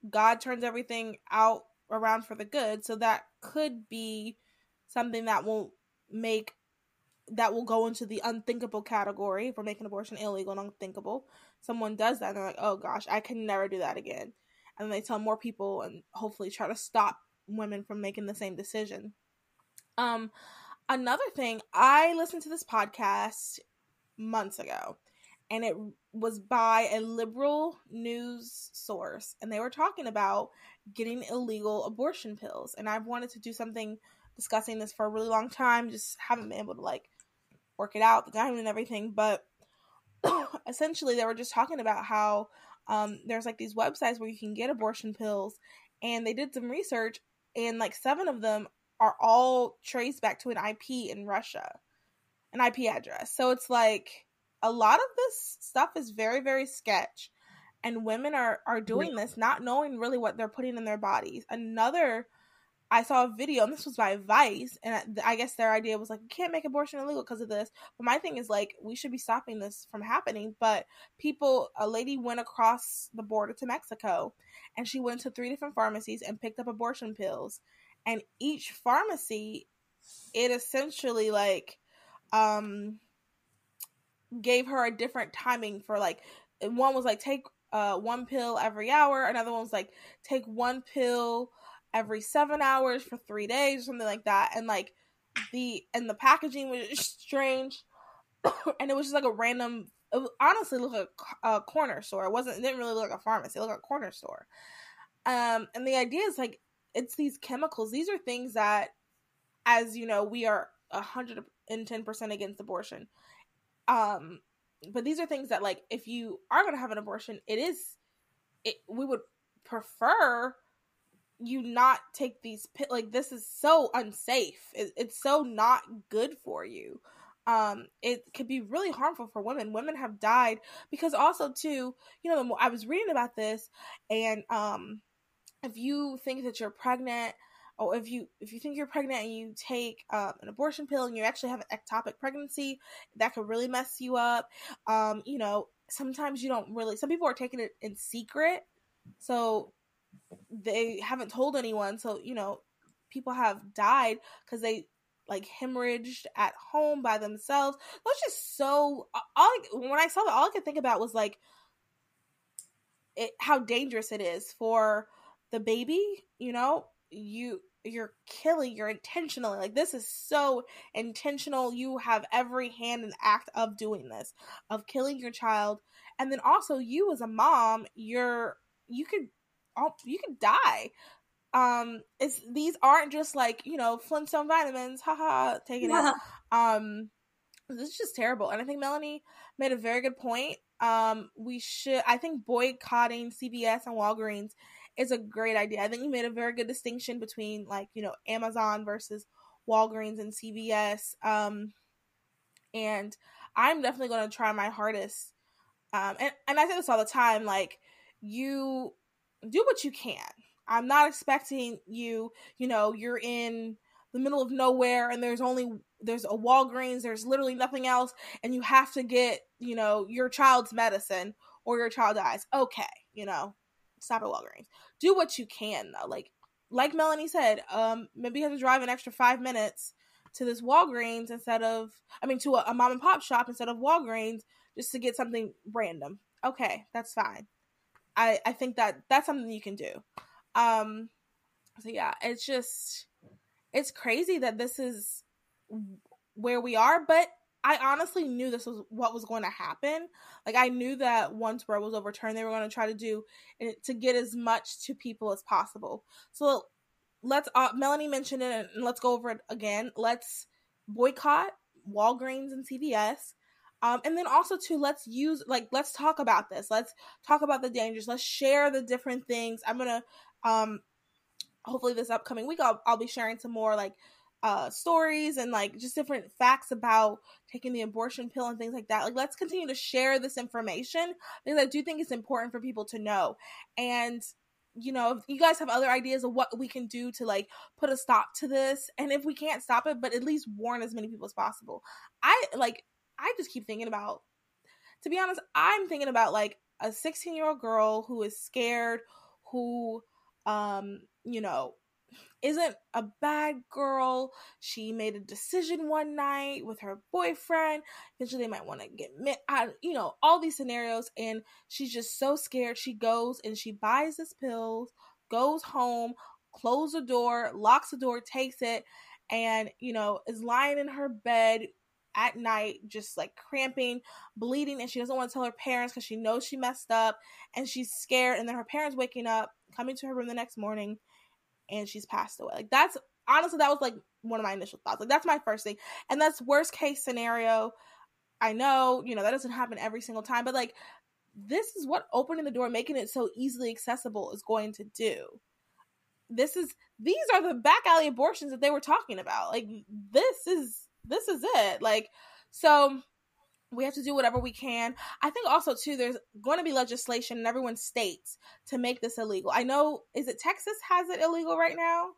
God turns everything out around for the good. So that could be something that won't make that will go into the unthinkable category for making abortion illegal and unthinkable. Someone does that and they're like, oh gosh, I can never do that again and they tell more people and hopefully try to stop women from making the same decision. Um, another thing, I listened to this podcast months ago, and it was by a liberal news source, and they were talking about getting illegal abortion pills. And I've wanted to do something discussing this for a really long time, just haven't been able to like work it out, the timing and everything. But essentially, they were just talking about how um, there's like these websites where you can get abortion pills, and they did some research, and like seven of them are all traced back to an IP in Russia, an IP address. So it's like a lot of this stuff is very, very sketch. And women are, are doing this not knowing really what they're putting in their bodies. Another I saw a video, and this was by Vice, and I guess their idea was like, you can't make abortion illegal because of this. But my thing is like, we should be stopping this from happening. But people, a lady went across the border to Mexico, and she went to three different pharmacies and picked up abortion pills, and each pharmacy, it essentially like, um, gave her a different timing for like, one was like take uh one pill every hour, another one was like take one pill every seven hours for three days or something like that. And like the and the packaging was strange, and it was just like a random. It honestly looked like a, a corner store. It wasn't. It didn't really look like a pharmacy. It looked like a corner store. Um, and the idea is like it's these chemicals. These are things that, as you know, we are hundred and ten percent against abortion. Um, but these are things that like if you are going to have an abortion, it is. It we would prefer you not take these like this is so unsafe. It, it's so not good for you. Um it could be really harmful for women. Women have died because also too you know i was reading about this and um if you think that you're pregnant or if you if you think you're pregnant and you take um, an abortion pill and you actually have an ectopic pregnancy that could really mess you up. Um you know sometimes you don't really some people are taking it in secret. So they haven't told anyone so you know people have died because they like hemorrhaged at home by themselves. That's just so all when i saw that all i could think about was like it how dangerous it is for the baby you know? You you're killing you're intentionally like this is so intentional. You have every hand and act of doing this of killing your child. And then also you as a mom you're you could you could die. Um, it's these aren't just like you know Flintstone vitamins, haha, taking it. out. Um, this is just terrible, and I think Melanie made a very good point. Um, we should, I think, boycotting CVS and Walgreens is a great idea. I think you made a very good distinction between like you know Amazon versus Walgreens and CVS. Um, and I'm definitely going to try my hardest. Um, and and I say this all the time, like you do what you can. I'm not expecting you, you know, you're in the middle of nowhere and there's only there's a Walgreens, there's literally nothing else and you have to get, you know, your child's medicine or your child dies. Okay, you know, stop at Walgreens. Do what you can though. Like like Melanie said, um maybe you have to drive an extra 5 minutes to this Walgreens instead of I mean to a, a mom and pop shop instead of Walgreens just to get something random. Okay, that's fine. I I think that that's something you can do. Um so yeah, it's just it's crazy that this is where we are, but I honestly knew this was what was going to happen. Like I knew that once Roe was overturned, they were going to try to do to get as much to people as possible. So let's uh, Melanie mentioned it, and let's go over it again. Let's boycott Walgreens and CVS. Um, and then also too, let's use like let's talk about this. Let's talk about the dangers. Let's share the different things. I'm gonna um hopefully this upcoming week I'll I'll be sharing some more like uh stories and like just different facts about taking the abortion pill and things like that. Like let's continue to share this information because I do think it's important for people to know. And you know, if you guys have other ideas of what we can do to like put a stop to this, and if we can't stop it, but at least warn as many people as possible. I like I just keep thinking about, to be honest, I'm thinking about like a 16 year old girl who is scared, who, um, you know, isn't a bad girl. She made a decision one night with her boyfriend. Eventually, they might want to get, you know, all these scenarios. And she's just so scared. She goes and she buys this pills, goes home, closes the door, locks the door, takes it, and, you know, is lying in her bed at night, just like cramping, bleeding, and she doesn't want to tell her parents because she knows she messed up and she's scared. And then her parents waking up, coming to her room the next morning, and she's passed away. Like, that's honestly, that was like one of my initial thoughts. Like, that's my first thing. And that's worst case scenario. I know, you know, that doesn't happen every single time, but like, this is what opening the door, making it so easily accessible is going to do this is these are the back alley abortions that they were talking about. Like this is this is it. Like so we have to do whatever we can. I think also too there's going to be legislation in everyone's states to make this illegal. I know is it Texas has it illegal right now?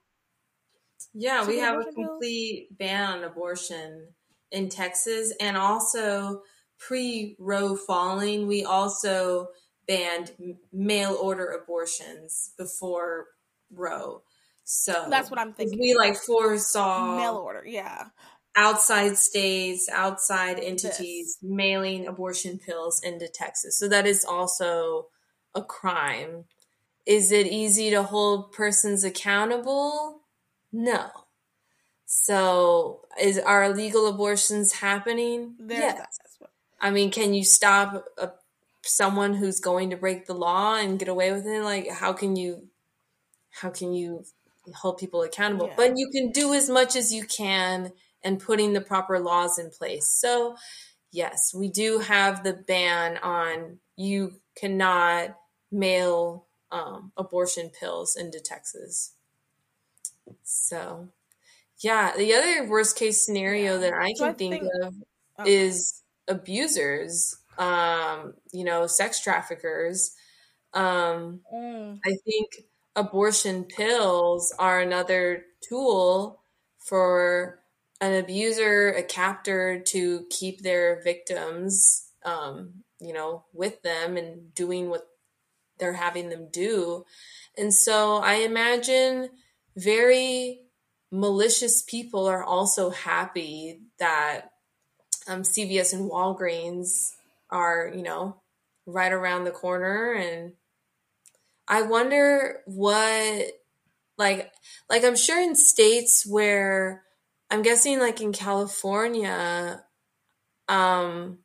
Yeah, we have a complete bills? ban on abortion in Texas and also pre Roe falling, we also banned mail order abortions before Roe. So that's what I'm thinking. We like foresaw mail order, yeah. Outside states, outside entities this. mailing abortion pills into Texas. So that is also a crime. Is it easy to hold persons accountable? No. So, is are illegal abortions happening? There's yes. I mean, can you stop a, someone who's going to break the law and get away with it? Like, how can you, how can you hold people accountable? Yeah. But you can do as much as you can and putting the proper laws in place. So, yes, we do have the ban on you cannot mail um, abortion pills into Texas. So, yeah, the other worst case scenario yeah. that I can I think, think, of is abusers, um, you know, sex traffickers. Um, mm. I think abortion pills are another tool for an abuser, a captor to keep their victims, um, you know, with them and doing what they're having them do. And so I imagine very malicious people are also happy that um, CVS and Walgreens are, you know, right around the corner. And I wonder what, like, like I'm sure in states where I'm guessing, like in California, um,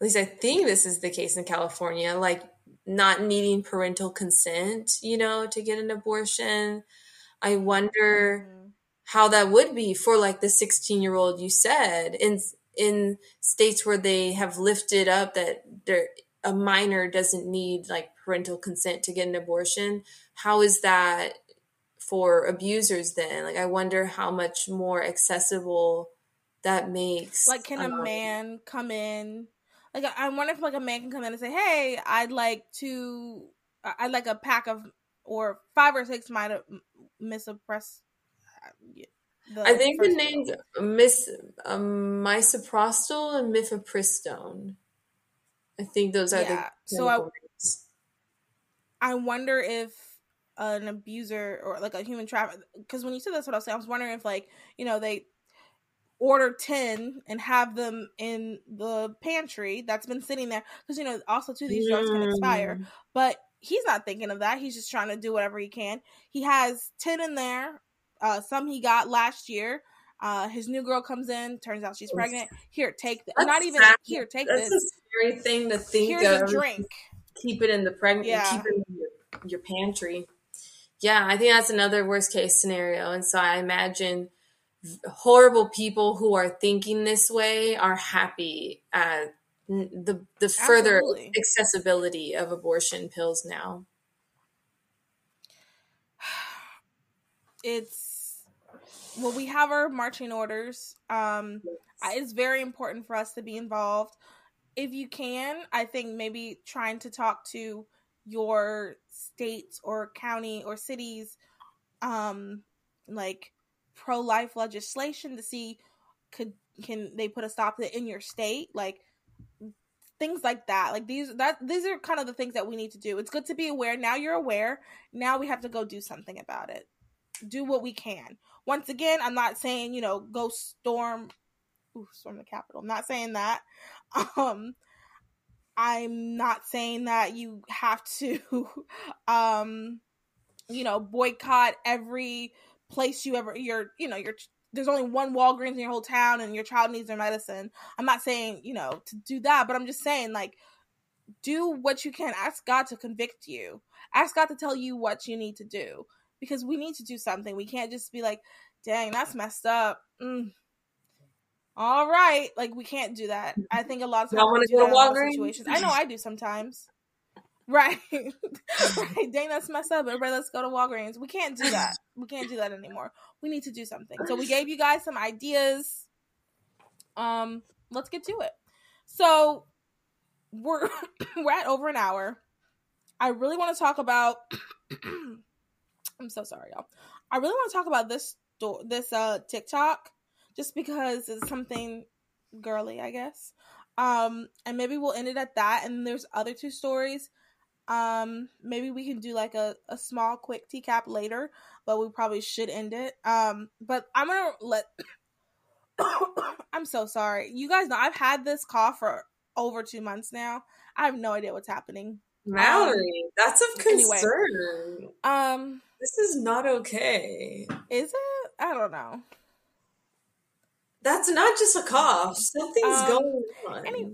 at least I think this is the case in California, like not needing parental consent, you know, to get an abortion. I wonder mm-hmm. how that would be for like the 16 year old you said. And in states where they have lifted up that there a minor doesn't need like parental consent to get an abortion how is that for abusers then like i wonder how much more accessible that makes like can um, a man come in like i wonder if like a man can come in and say hey i'd like to i'd like a pack of or five or six might have misoppressed I think the names Miss um, misoprostol and mifepristone. I think those are yeah. the so I. I wonder if an abuser or like a human trafficker, because when you said that's what I was saying, I was wondering if like you know they order 10 and have them in the pantry that's been sitting there because you know also too these drugs can expire mm. but he's not thinking of that he's just trying to do whatever he can he has 10 in there uh, some he got last year. Uh, his new girl comes in, turns out she's pregnant. Here, take this. Not even sad. here, take that's this. That's a scary thing to think Here's of. a drink. Keep it in the pregnant. Yeah. Keep it in your, your pantry. Yeah, I think that's another worst case scenario. And so I imagine horrible people who are thinking this way are happy at the the further Absolutely. accessibility of abortion pills now. It's well, we have our marching orders. Um, yes. It's very important for us to be involved. If you can, I think maybe trying to talk to your states or county or cities, um, like pro life legislation to see could can they put a stop to it in your state, like things like that. Like these that these are kind of the things that we need to do. It's good to be aware. Now you're aware. Now we have to go do something about it. Do what we can once again, I'm not saying, you know, go storm ooh, storm the Capitol. I'm not saying that. Um I'm not saying that you have to um you know, boycott every place you ever you're, you know, you're there's only one Walgreens in your whole town and your child needs their medicine. I'm not saying, you know, to do that, but I'm just saying like do what you can. Ask God to convict you. Ask God to tell you what you need to do because we need to do something. We can't just be like, dang, that's messed up. Mm. All right, like we can't do that. I think a lot of times want to go to Walgreens. Situations. I know I do sometimes. Right. right. Dang, that's messed up. Everybody, let's go to Walgreens. We can't do that. We can't do that anymore. We need to do something. So we gave you guys some ideas. Um, let's get to it. So we're we're at over an hour. I really want to talk about I'm so sorry, y'all. I really want to talk about this this uh TikTok just because it's something girly, I guess. Um, and maybe we'll end it at that. And there's other two stories. Um, maybe we can do like a, a small quick TCAP later, but we probably should end it. Um, but I'm gonna let I'm so sorry. You guys know I've had this cough for over two months now. I have no idea what's happening. Mallory, um, that's of concern. Anyway, um, this is not okay. Is it? I don't know. That's not just a cough. Something's um, going on. Any-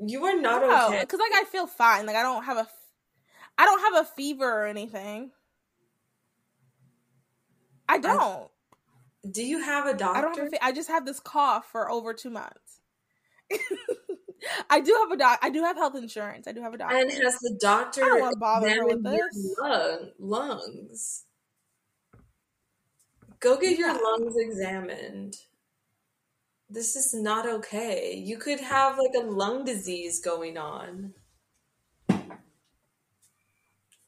you are not no, okay. Because like I feel fine. Like I don't have a, I don't have a fever or anything. I don't. I, do you have a doctor? I don't have. A, I just have this cough for over two months. I do have a doc. I do have health insurance. I do have a doctor. And has the doctor I don't want to bother her with this. Lung, lungs? Go get your lungs examined. This is not okay. You could have like a lung disease going on.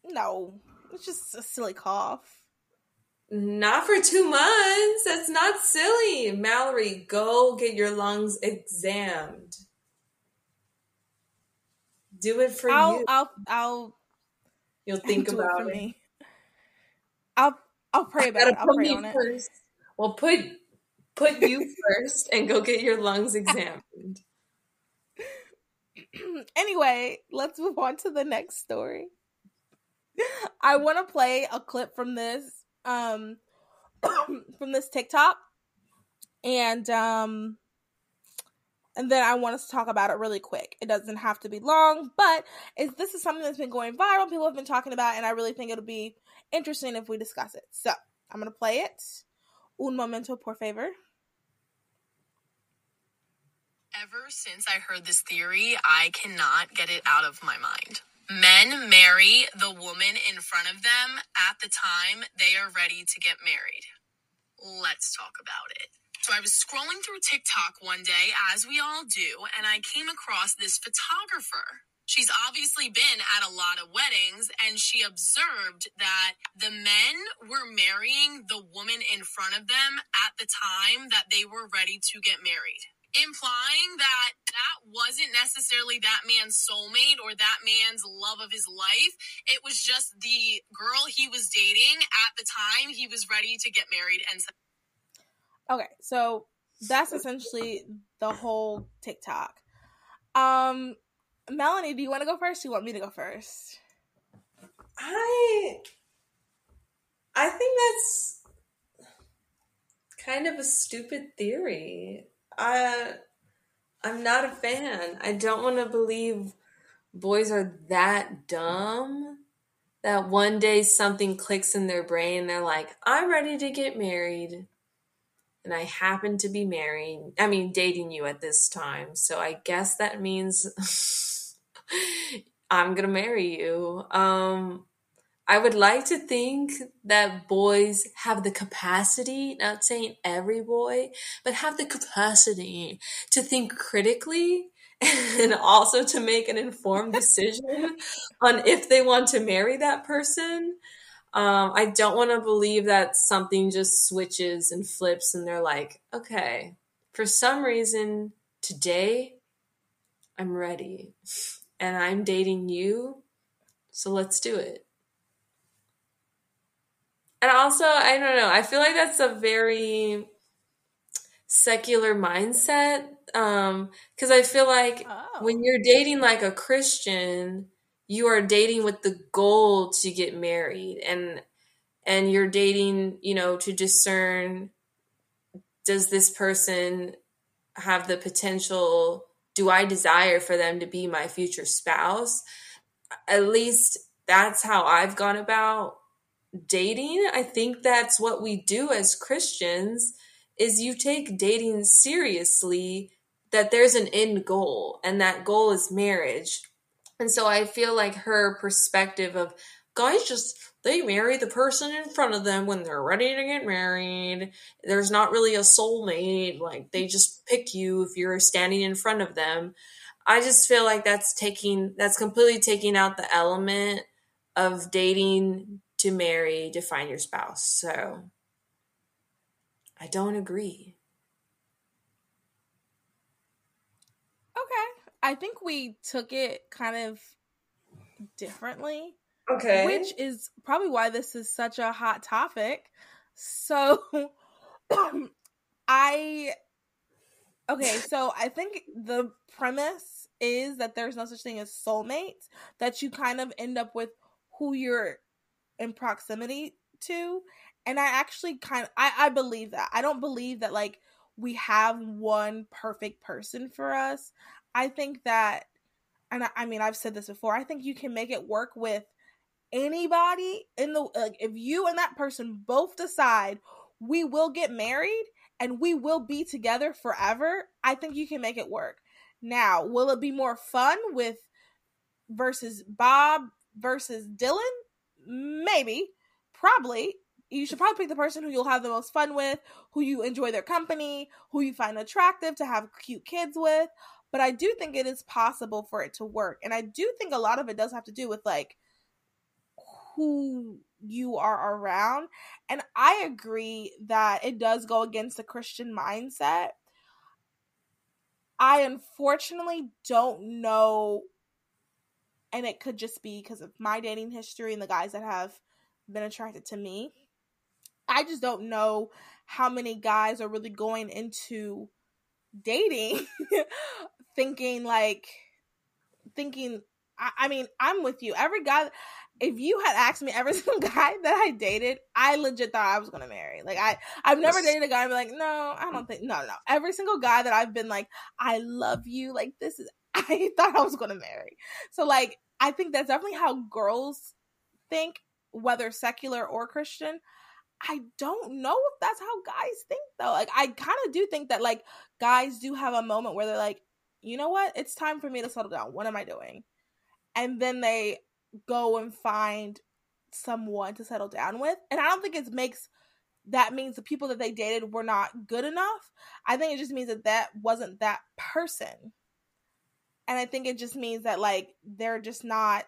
No, it's just a silly cough. Not for two months. That's not silly. Mallory, go get your lungs examined. Do it for I'll, you. I'll, I'll. You'll think about it. Me. I'll, I'll pray about it. I'll pray on it. First. Well, put put you first and go get your lungs examined. anyway, let's move on to the next story. I want to play a clip from this um from this TikTok and um and then I want us to talk about it really quick. It doesn't have to be long, but is this is something that's been going viral. People have been talking about, and I really think it'll be interesting if we discuss it. So I'm gonna play it. Un momento, por favor. Ever since I heard this theory, I cannot get it out of my mind. Men marry the woman in front of them at the time they are ready to get married. Let's talk about it. So I was scrolling through TikTok one day, as we all do, and I came across this photographer. She's obviously been at a lot of weddings, and she observed that the men were marrying the woman in front of them at the time that they were ready to get married implying that that wasn't necessarily that man's soulmate or that man's love of his life. It was just the girl he was dating at the time he was ready to get married and Okay, so that's essentially the whole TikTok. Um, Melanie, do you want to go first? do you want me to go first? I I think that's kind of a stupid theory. I I'm not a fan. I don't want to believe boys are that dumb that one day something clicks in their brain. And they're like, I'm ready to get married and I happen to be married. I mean, dating you at this time. So I guess that means I'm to marry you. Um, I would like to think that boys have the capacity, not saying every boy, but have the capacity to think critically and also to make an informed decision on if they want to marry that person. Um, I don't want to believe that something just switches and flips and they're like, okay, for some reason today I'm ready and I'm dating you. So let's do it. And also, I don't know, I feel like that's a very secular mindset. Um, cause I feel like oh. when you're dating like a Christian, you are dating with the goal to get married and and you're dating you know to discern does this person have the potential do i desire for them to be my future spouse? At least that's how i've gone about dating. I think that's what we do as christians is you take dating seriously that there's an end goal and that goal is marriage. And so I feel like her perspective of guys just they marry the person in front of them when they're ready to get married. There's not really a soulmate. Like they just pick you if you're standing in front of them. I just feel like that's taking that's completely taking out the element of dating to marry to find your spouse. So I don't agree. Okay. I think we took it kind of differently. Okay. Which is probably why this is such a hot topic. So I Okay, so I think the premise is that there's no such thing as soulmates, that you kind of end up with who you're in proximity to. And I actually kind of I, I believe that. I don't believe that like we have one perfect person for us. I think that and I, I mean I've said this before, I think you can make it work with anybody in the like if you and that person both decide we will get married and we will be together forever, I think you can make it work. Now, will it be more fun with versus Bob versus Dylan? Maybe. Probably. You should probably pick the person who you'll have the most fun with, who you enjoy their company, who you find attractive to have cute kids with. But I do think it is possible for it to work. And I do think a lot of it does have to do with like who you are around. And I agree that it does go against the Christian mindset. I unfortunately don't know, and it could just be because of my dating history and the guys that have been attracted to me. I just don't know how many guys are really going into dating thinking like thinking I, I mean i'm with you every guy if you had asked me every single guy that I dated, I legit thought I was gonna marry. Like I, I've never dated a guy and be like, no, I don't mm. think, no, no. Every single guy that I've been like, I love you. Like this is, I thought I was gonna marry. So like, I think that's definitely how girls think, whether secular or Christian. I don't know if that's how guys think though. Like I kind of do think that like guys do have a moment where they're like, you know what? It's time for me to settle down. What am I doing? And then they go and find someone to settle down with. And I don't think it makes that means the people that they dated were not good enough. I think it just means that that wasn't that person. And I think it just means that like they're just not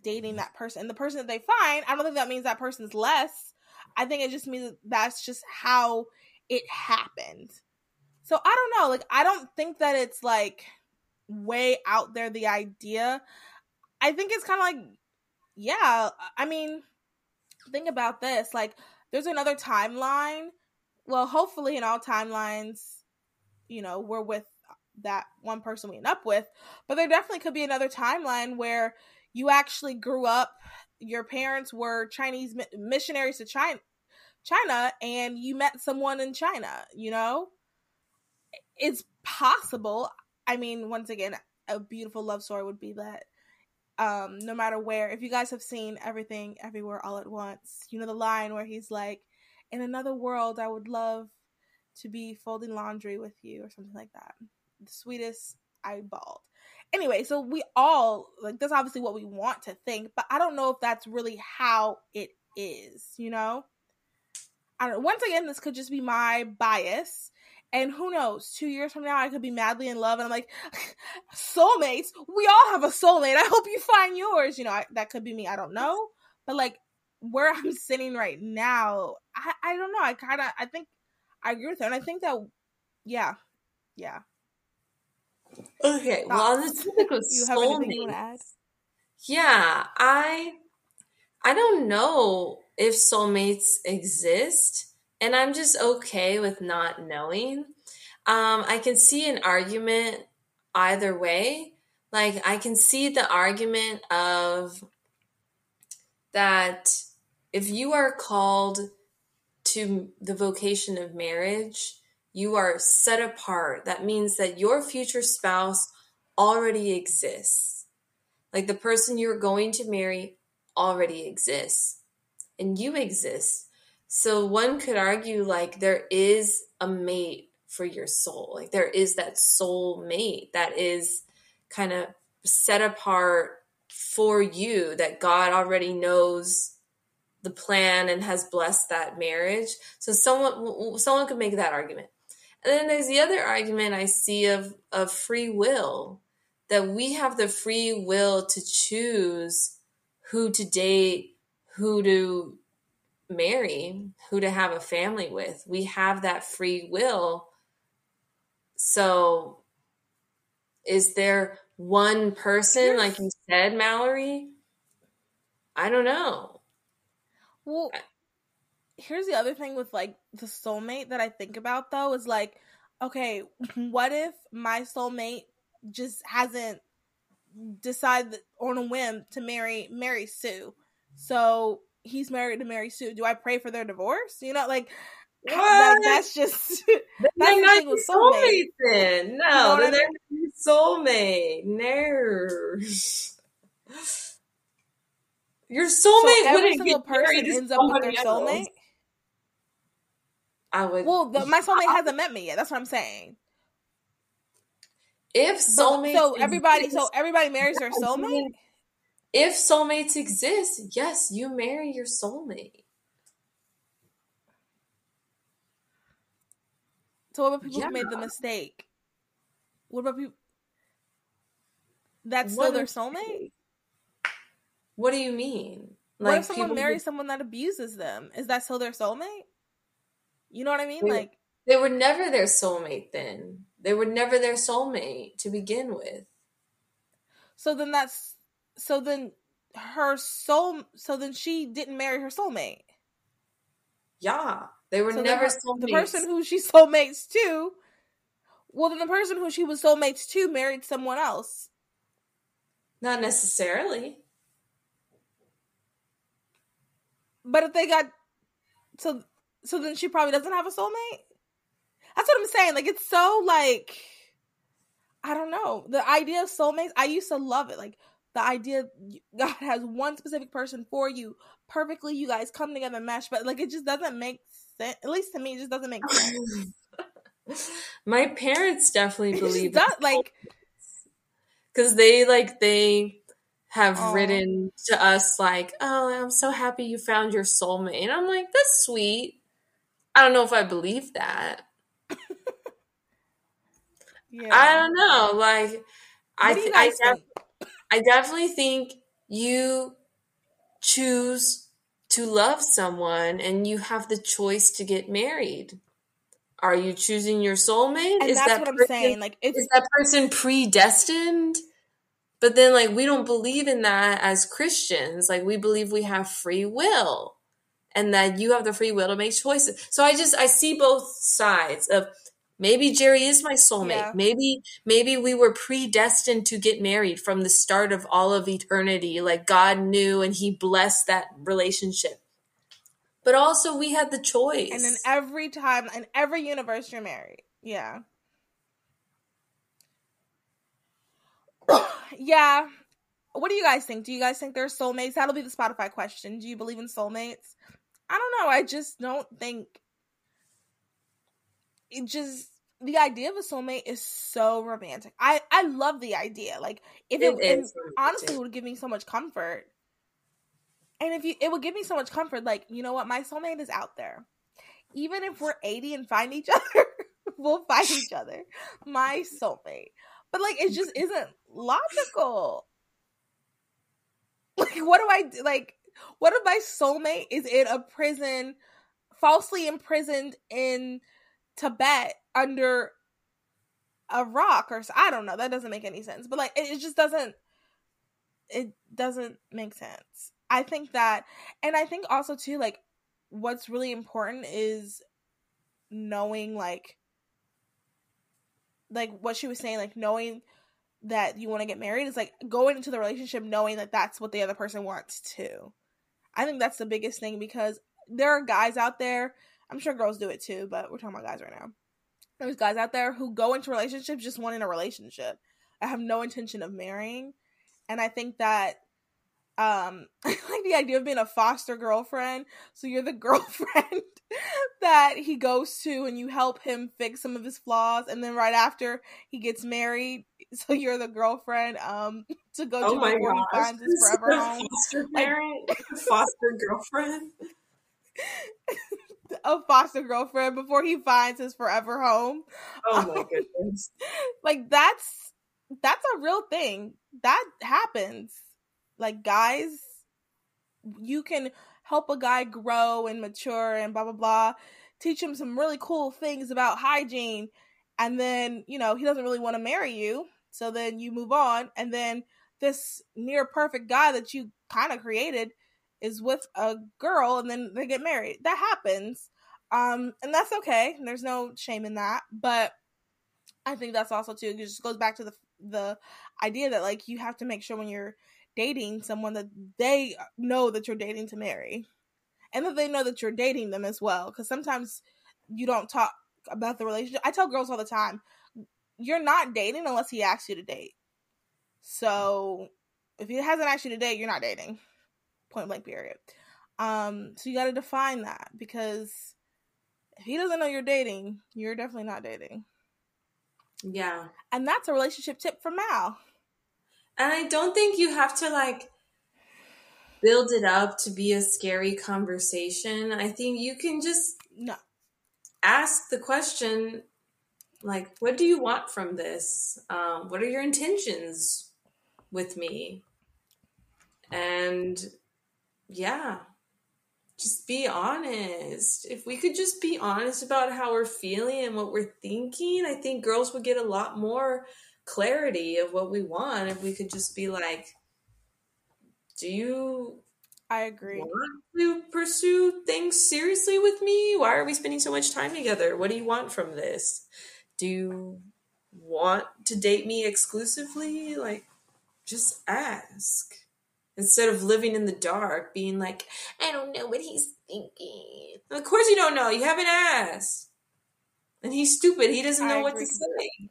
dating that person. And the person that they find, I don't think that means that person's less. I think it just means that that's just how it happened. So I don't know. Like I don't think that it's like way out there the idea. I think it's kind of like yeah, I mean, think about this. Like, there's another timeline. Well, hopefully, in all timelines, you know, we're with that one person we end up with. But there definitely could be another timeline where you actually grew up, your parents were Chinese missionaries to China, China, and you met someone in China. You know, it's possible. I mean, once again, a beautiful love story would be that um no matter where if you guys have seen everything everywhere all at once you know the line where he's like in another world i would love to be folding laundry with you or something like that. The sweetest i anyway so we all like that's obviously what we want to think but i don't know if that's really how it is you know? I don't, once again this could just be my bias and who knows, two years from now, I could be madly in love. And I'm like, soulmates. We all have a soulmate. I hope you find yours. You know, I, that could be me. I don't know. But like where I'm sitting right now, I, I don't know. I kind of, I think I agree with her. And I think that, yeah, yeah. Okay. Thoughts? Well, on the topic of you have anything you want to add? Yeah, I, I don't know if soulmates exist and I'm just okay with not knowing. Um, I can see an argument either way. Like, I can see the argument of that if you are called to the vocation of marriage, you are set apart. That means that your future spouse already exists. Like the person you're going to marry already exists, and you exist. So one could argue like there is a mate for your soul. Like there is that soul mate that is kind of set apart for you that God already knows the plan and has blessed that marriage. So someone someone could make that argument. And then there's the other argument I see of of free will that we have the free will to choose who to date, who to marry, who to have a family with. We have that free will. So is there one person like you said, Mallory? I don't know. Well, here's the other thing with like the soulmate that I think about though is like, okay, what if my soulmate just hasn't decided on a whim to marry marry Sue? So he's married to Mary Sue. Do I pray for their divorce? You know, like, like that's just That's not your soulmate then. No, know what then I your soulmate. No. Your so soulmate every wouldn't single get married person ends up with their else. soulmate. I would. Well, the, my soulmate hasn't met me yet. That's what I'm saying. if But, soulmates, so everybody, so everybody marries their I soulmate. If soulmates exist, yes, you marry your soulmate. So what about people Yeah. who made the mistake? What about people? That's What still their soulmate. What do you mean? what if someone who- marries someone that abuses them? Is that still their soulmate? You know what I mean? Wait. Like, They were never their soulmate then. They were never their soulmate to begin with. so then that's so then her soul. So then she didn't marry her soulmate. Yeah. They were So never her- soulmates. the person who she's soulmates to. Well, then the person who she was soulmates to married someone else. Not necessarily. But if they got so so then she probably doesn't have a soulmate. That's what I'm saying. Like it's so like I don't know. The idea of soulmates, I used to love it. Like the idea God has one specific person for you perfectly. You guys come together and mesh, but like it just doesn't make sense. At least to me, it just doesn't make sense. My parents definitely believe does- like because they like they have Aw. written to us like, "Oh, I'm so happy you found your soulmate," and I'm like, "That's sweet." I don't know if I believe that. yeah. I don't know. Like, I What do I, guys def- think? I definitely think you choose to love someone and you have the choice to get married. Are you choosing your soulmate? And is that's that what I'm saying. Like it's is that person predestined? But then, like, we don't believe in that as Christians. Like, we believe we have free will and that you have the free will to make choices. So I just, I see both sides of maybe Jerry is my soulmate. Yeah. Maybe, maybe we were predestined to get married from the start of all of eternity. Like, God knew and He blessed that relationship. But also, we had the choice. and then every time in every universe you're married. Yeah. yeah. What do you guys think? Do you guys think they're soulmates? That'll be the Spotify question. Do you believe in soulmates? I don't know. I just don't think it just the idea of a soulmate is so romantic. I I love the idea. Like if it, It and honestly would give me so much comfort. And if you it would give me so much comfort like, you know what, my soulmate is out there. Even if we're 80 and find each other, we'll find each other. My soulmate. But like it just isn't logical. Like what do I do? Like what if my soulmate is in a prison falsely imprisoned in Tibet under a rock or I don't know. That doesn't make any sense. But like it, it just doesn't it doesn't make sense. I think that and I think also too like what's really important is knowing like like what she was saying like knowing that you want to get married is like going into the relationship knowing that that's what the other person wants too. I think that's the biggest thing because there are guys out there, I'm sure girls do it too, but we're talking about guys right now. There's guys out there who go into relationships just wanting a relationship. I have no intention of marrying. And I think that um I like the idea of being a foster girlfriend. So you're the girlfriend that he goes to and you help him fix some of his flaws and then right after he gets married so you're the girlfriend um to go Oh to my before he gosh. finds his forever home Foster Like- parent, foster girlfriend. A foster girlfriend before he finds his forever home. Oh my goodness. like that's that's a real thing. That happens. Like guys you can help a guy grow and mature and blah blah blah. Teach him some really cool things about hygiene. And then you know he doesn't really want to marry you. So then you move on. And then this near perfect guy that you kind of created is with a girl and then they get married that happens um and that's okay there's no shame in that but I think that's also too. It just goes back to the the idea that like you have to make sure when you're dating someone that they know that you're dating to marry, and that they know that you're dating them as well. Because sometimes you don't talk about the relationship. I tell girls all the time, you're not dating unless he asks you to date. So if he hasn't asked you to date, you're not dating. Point blank. Period. Um. So you got to define that because if he doesn't know you're dating, you're definitely not dating. Yeah. And that's a relationship tip from Mal. And I don't think you have to like build it up to be a scary conversation. I think you can just No. ask the question like what do you want from this um, what are your intentions with me and yeah just be honest if we could just be honest about how we're feeling and what we're thinking i think girls would get a lot more clarity of what we want if we could just be like do you I agree. want to pursue things seriously with me? Why are we spending so much time together? What do you want from this? Do you want to date me exclusively? Like, just ask. Instead of living in the dark, being like, I don't know what he's thinking. Of course you don't know. You haven't asked. And he's stupid. He doesn't I know what to say.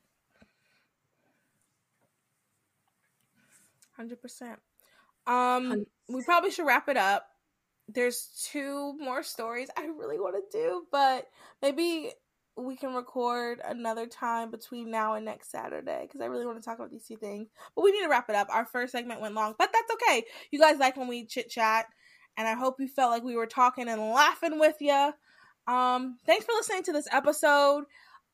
Hundred percent. Um, we probably should wrap it up. There's two more stories I really want to do, but maybe we can record another time between now and next Saturday because I really want to talk about these two things. But we need to wrap it up. Our first segment went long, but that's okay. You guys like when we chit chat, and I hope you felt like we were talking and laughing with you. Um, thanks for listening to this episode.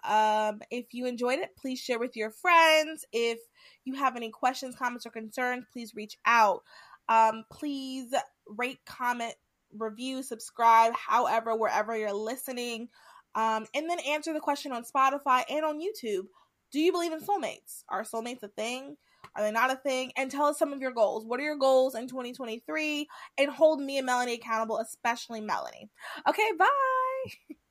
Um, if you enjoyed it, please share with your friends. If you have any questions, comments, or concerns, please reach out. Um, please rate, comment, review, subscribe, however, wherever you're listening. Um, and then answer the question on Spotify and on YouTube. Do you believe in soulmates? Are soulmates a thing? Are they not a thing? And tell us some of your goals. What are your goals in 2023? And hold me and Melanie accountable, especially Melanie. Okay, bye.